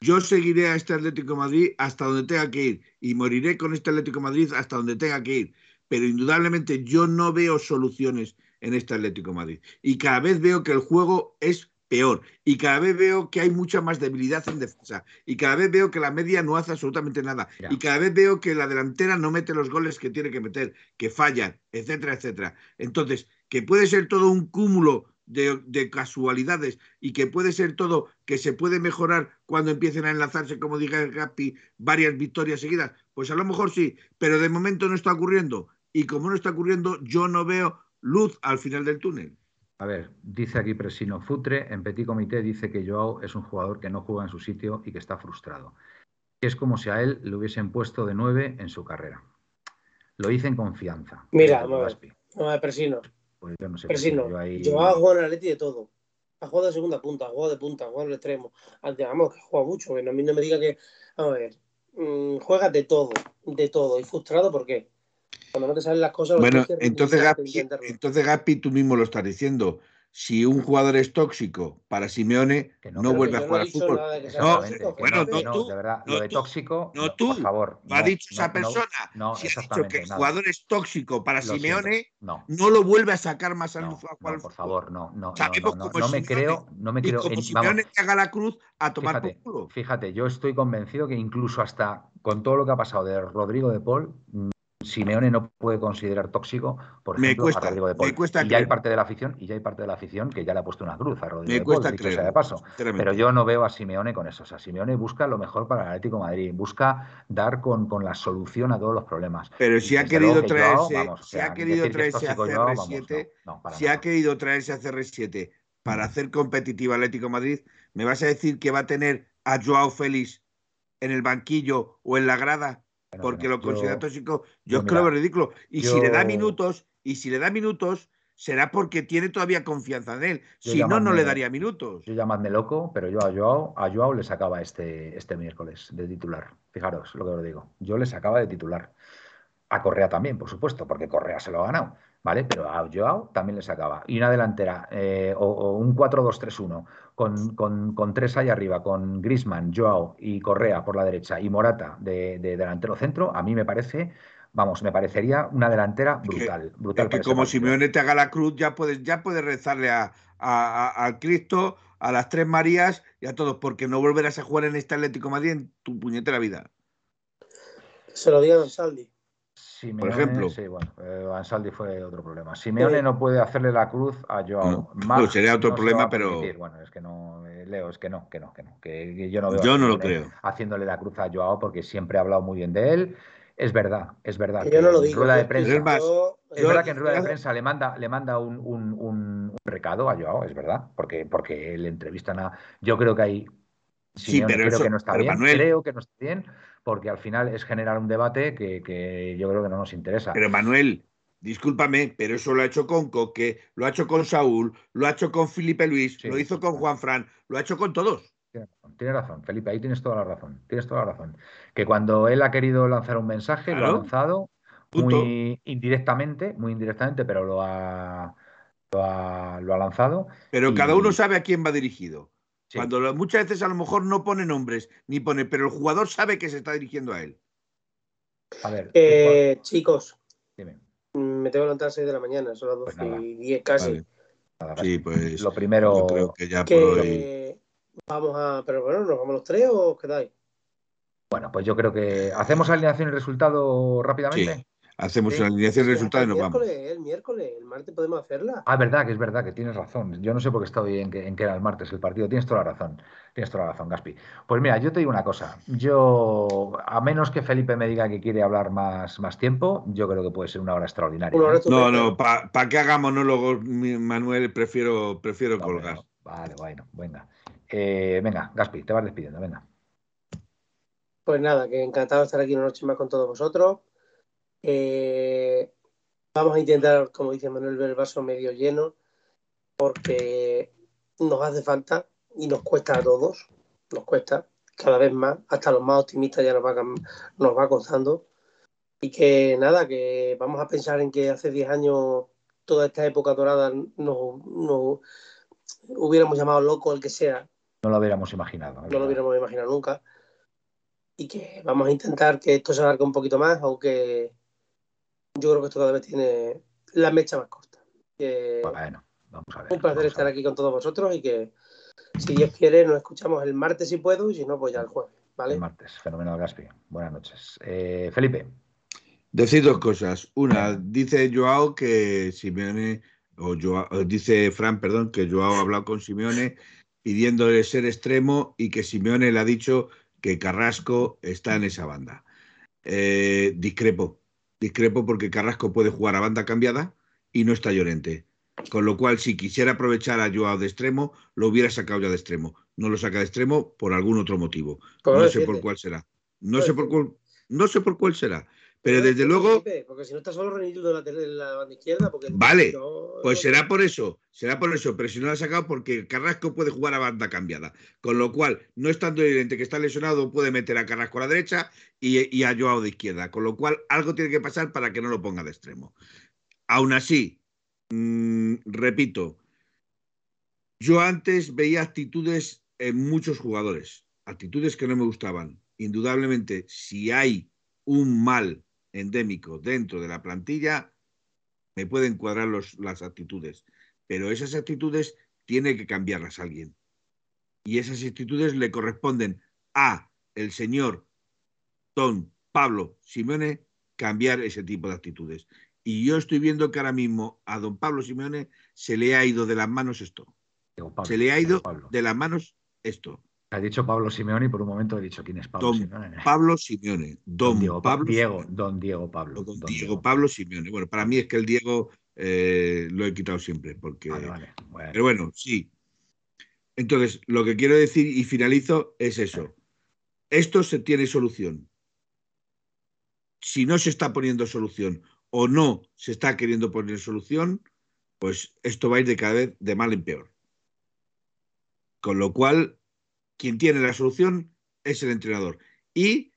Yo seguiré a este Atlético de Madrid hasta donde tenga que ir y moriré con este Atlético de Madrid hasta donde tenga que ir. Pero indudablemente yo no veo soluciones en este Atlético de Madrid. Y cada vez veo que el juego es peor. Y cada vez veo que hay mucha más debilidad en defensa. Y cada vez veo que la media no hace absolutamente nada. Ya. Y cada vez veo que la delantera no mete los goles que tiene que meter, que fallan, etcétera, etcétera. Entonces, que puede ser todo un cúmulo de, de casualidades y que puede ser todo, que se puede mejorar cuando empiecen a enlazarse, como dije Gaspi, varias victorias seguidas, pues a lo mejor sí, pero de momento no está ocurriendo. Y como no está ocurriendo, yo no veo luz al final del túnel. A ver, dice aquí Presino Futre, en Petit Comité dice que Joao es un jugador que no juega en su sitio y que está frustrado. Es como si a él le hubiesen puesto de nueve en su carrera. Lo hice en confianza. Mira, no, no, Presino. Pues yo no sé. Presino. yo ahí- Yo hago el Atleti de todo. Ha jugado de segunda punta, ha jugado de punta, ha jugado en el extremo. Antes, vamos, que juega mucho. Que a mí no me diga que. Vamos a ver. mm, juega de todo, de todo. ¿Y frustrado por qué? Cuando no te salen las cosas. lo Bueno, entonces Gaspi, entonces Gaspi, tú mismo lo estás diciendo. Si un jugador es tóxico para Simeone, Que no, no, vuelve a no jugar al fútbol. No, tóxico, que bueno, no, no no, tú, de verdad, no lo de tóxico, no no, tú, por favor. Lo ha no, dicho no, esa no, persona. no, si ha dicho que el jugador es tóxico para Lo siento, Simeone, no. no lo vuelve a sacar más a No, luz a jugar no, al por favor, no, no, no, Sabemos no, no, cómo no me Simeone, creo, no me Y creo, como en- Simeone vamos, te haga la cruz a tomar fíjate, por culo. fíjate, yo estoy convencido que incluso hasta con todo lo que ha pasado de Rodrigo de Paul, Simeone no puede considerar tóxico, por Me ejemplo, cuesta, a Rodrigo de me cuesta y ya hay parte de la afición, y ya hay parte de la afición que ya le ha puesto una cruz a Rodrigo Me de Paul, cuesta dicho sea de creerlo, paso. Pero yo no veo a Simeone con eso. O sea, Simeone busca lo mejor para el Atlético de Madrid, busca dar con, con la solución a todos los problemas. Pero si ha querido traerse, o si ha querido traerse a tóxico Joao, vamos, CR7, no, no, para si ha querido traerse a CR7 para hacer competitiva Atlético de Madrid, ¿me vas a decir que va a tener a Joao Félix en el banquillo o en la grada? Porque bueno, lo considera yo- tóxico. yo, Yo es que lo mira, veo ridículo. Y si le da minutos, y si le da minutos, será porque tiene todavía confianza en él. Si no, no le daría minutos. Yo llamadme loco, pero yo a Joao, a Joao le sacaba este, este miércoles de titular. Fijaros lo que os digo. Yo le sacaba de titular. A Correa también, por supuesto, porque Correa se lo ha ganado, ¿vale? Pero a Joao también le sacaba. Y una delantera, eh, o, o un 4-2-3-1, con, con, con tres ahí arriba, con Grisman, Joao y Correa por la derecha y Morata de, de delantero centro, a mí me parece, vamos, me parecería una delantera que- brutal. brutal Es que para ese como partido. Simeone te haga la cruz, ya puedes, ya puedes rezarle a, a- a- al Cristo, a las tres Marías y a todos, porque no volverás a jugar en este Atlético de Madrid en tu puñetera vida. Se lo digan a Saldi. Simeone, ejemplo. Sí, bueno, eh, Ansaldi fue otro problema. Simeone Eh, no puede hacerle la cruz a Joao. No, no, sería otro no problema, pero-. Bueno, es que no, eh, Leo, es que no, que no, que no. Que, que yo no veo Yo no lo creo. haciéndole la cruz a Joao porque siempre ha hablado muy bien de él. Es verdad, es verdad. Que que yo no lo digo. rueda de yo- prensa, Es más, yo- es yo- verdad que en rueda de prensa le manda, le manda un, un- un- un recado a Joao, es verdad, porque, porque le entrevistan a. Yo creo que hay. Sí, pero creo eso- que no está bien, Manuel- creo que no está bien, porque al final es generar un debate que, que yo creo que no nos interesa. Pero Manuel, discúlpame, pero eso lo ha hecho con Coque, lo ha hecho con Saúl, lo ha hecho con Felipe Luis, Sí. lo hizo con Juan Fran, lo ha hecho con todos. Tienes razón, Felipe, ahí tienes toda la razón. Tienes toda la razón. Que cuando él ha querido lanzar un mensaje, lo ha lanzado Punto. muy indirectamente, muy indirectamente, pero lo ha, lo ha, lo ha lanzado. Pero Y- cada uno sabe a quién va dirigido. Sí. Cuando lo- muchas veces a lo mejor no pone nombres, ni pone, pero el jugador sabe que se está dirigiendo a él. A ver, Eh, chicos, dime. me tengo que levantar a las 6 de la mañana, son las 12 Pues y 10 casi. Vale. Nada, Sí, pues Lo primero, yo creo que ya por hoy. vamos a. Pero bueno, ¿nos vamos los tres o os quedáis? bueno, pues yo creo que hacemos alineación y resultado rápidamente. Sí. Hacemos una alineación de resultados y nos el vamos. miércoles, el miércoles, el martes podemos hacerla. Ah, verdad, que es verdad, que tienes razón. Yo no sé por qué estoy en que, en que era el martes el partido. Tienes toda la razón. Tienes toda la razón, Gaspi. Pues mira, yo te digo una cosa. Yo, a menos que Felipe me diga que quiere hablar más, más tiempo, yo creo que puede ser una hora extraordinaria. Una hora ¿eh? No, no, para que haga monólogos, Manuel, prefiero, prefiero No, colgar. Vale, bueno, venga. Eh, venga, Gaspi, te vas despidiendo, venga. Pues nada, que encantado de estar aquí una noche más con todos vosotros. Eh, vamos a intentar, como dice Manuel, ver el vaso medio lleno, porque nos hace falta y nos cuesta a todos, nos cuesta cada vez más, hasta los más optimistas ya nos va, nos va costando. Y que nada, que vamos a pensar en que hace 10 años, toda esta época dorada, nos nos hubiéramos llamado loco el que sea, No lo hubiéramos imaginado. es no lo hubiéramos imaginado nunca. Y que vamos a intentar que esto se alargue un poquito más, aunque yo creo que esto cada vez tiene la mecha más corta. Que Bueno, vamos a ver. un placer estar aquí con todos vosotros y que si Dios quiere nos escuchamos el martes si puedo y si no, pues ya el jueves. ¿vale? El martes, fenomenal, Gaspi. Buenas noches. Eh, Felipe, Decir dos cosas. Una, dice Joao que Simeone o dice Fran, perdón, que Joao ha hablado con Simeone pidiéndole ser extremo y que Simeone le ha dicho que Carrasco está en esa banda. Eh, discrepo, discrepo porque Carrasco puede jugar a banda cambiada y no está Llorente. Con lo cual, si quisiera aprovechar a Joao de extremo, lo hubiera sacado ya de extremo. No lo saca de extremo por algún otro motivo. No sé por cuál será. No sé por cuál, no sé por cuál será. Pero desde luego. Porque si no está solo Renildo en la, banda izquierda. Porque vale, pues será por eso, será por eso. Pero si no lo ha sacado, porque Carrasco puede jugar a banda cambiada. Con lo cual, no estando evidente que está lesionado, puede meter a Carrasco a la derecha y, a Joao de izquierda. Con lo cual, algo tiene que pasar para que no lo ponga de extremo. Aún así, mm, repito, yo antes veía actitudes en muchos jugadores, actitudes que no me gustaban. Indudablemente, si hay un mal endémico dentro de la plantilla, me pueden cuadrar las actitudes, pero esas actitudes tiene que cambiarlas alguien. Y esas actitudes le corresponden a el señor don Pablo Simeone cambiar ese tipo de actitudes. Y yo estoy viendo que ahora mismo a don Pablo Simeone se le ha ido de las manos esto. se le ha ido de las manos esto. Ha dicho Pablo Simeone y por un momento he dicho quién es Pablo don Simeone. Pablo Simeone. Don, Diego, Pablo Diego, Don Diego Pablo. Don, Diego, Pablo Simeone. Bueno, para mí es que el Diego eh, lo he quitado siempre. Porque... Pero bueno, sí. Entonces, lo que quiero decir y finalizo es eso. Esto se tiene solución. Si no se está poniendo solución o no se está queriendo poner solución, pues esto va a ir de cada vez de mal en peor. Con lo cual, quien tiene la solución es el entrenador. Y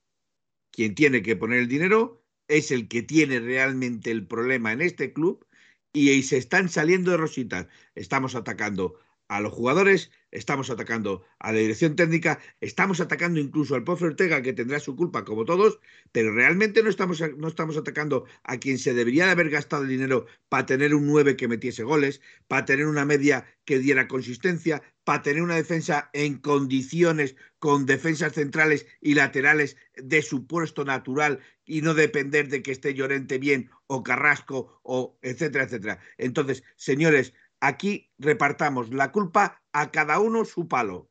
quien tiene que poner el dinero es el que tiene realmente el problema en este club y, se están saliendo de rositas. Estamos atacando a los jugadores, estamos atacando a la dirección técnica, estamos atacando incluso al profe Ortega, que tendrá su culpa como todos, pero realmente no estamos, no estamos atacando a quien se debería de haber gastado el dinero para tener un 9 que metiese goles, para tener una media que diera consistencia, para tener una defensa en condiciones con defensas centrales y laterales de su puesto natural y no depender de que esté Llorente bien o Carrasco o etcétera, etcétera. Entonces, señores, Aquí repartamos la culpa a cada uno su palo.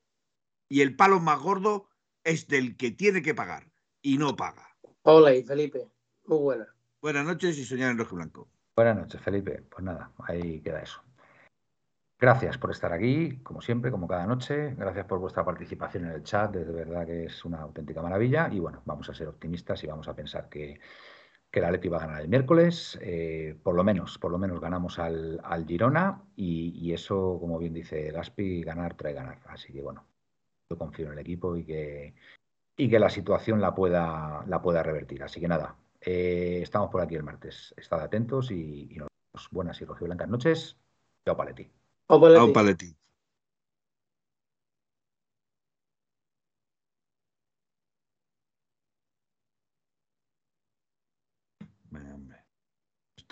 Y el palo más gordo es del que tiene que pagar y no paga. Hola, y Felipe. Muy buena. Buenas noches y soñar en rojo blanco. Buenas noches, Felipe. Pues nada, ahí queda eso. Gracias por estar aquí, como siempre, como cada noche. Gracias por vuestra participación en el chat. De verdad que es una auténtica maravilla. Y bueno, vamos a ser optimistas y vamos a pensar que que el Atleti va a ganar el miércoles, eh, por lo menos, por lo menos ganamos al, Girona y, eso, como bien dice Gaspi, ganar trae ganar. Así que bueno, yo confío en el equipo y que, y que la situación la pueda, la pueda revertir. Así que nada, eh, estamos por aquí el martes. Estad atentos y, nos vemos. Buenas y blancas noches. Chao, Paletti. Chao, Paletti.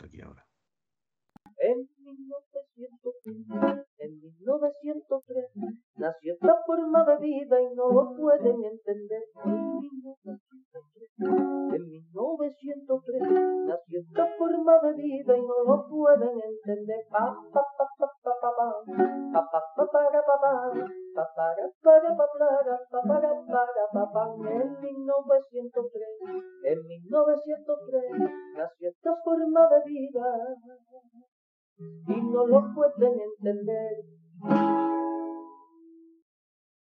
Aquí ahora. En 1903, en 1903, nació esta forma de vida y no lo pueden entender. En 1903, en 1903, nació esta forma de vida y no lo pueden entender. Pa, pa, pa, pa, pa, pa, pa, pa, pa, pa, pa, pa, pa, Papara, para, papara, papara, para, papá, en 1903, en 1903, nació esta forma de vida y no lo pueden entender.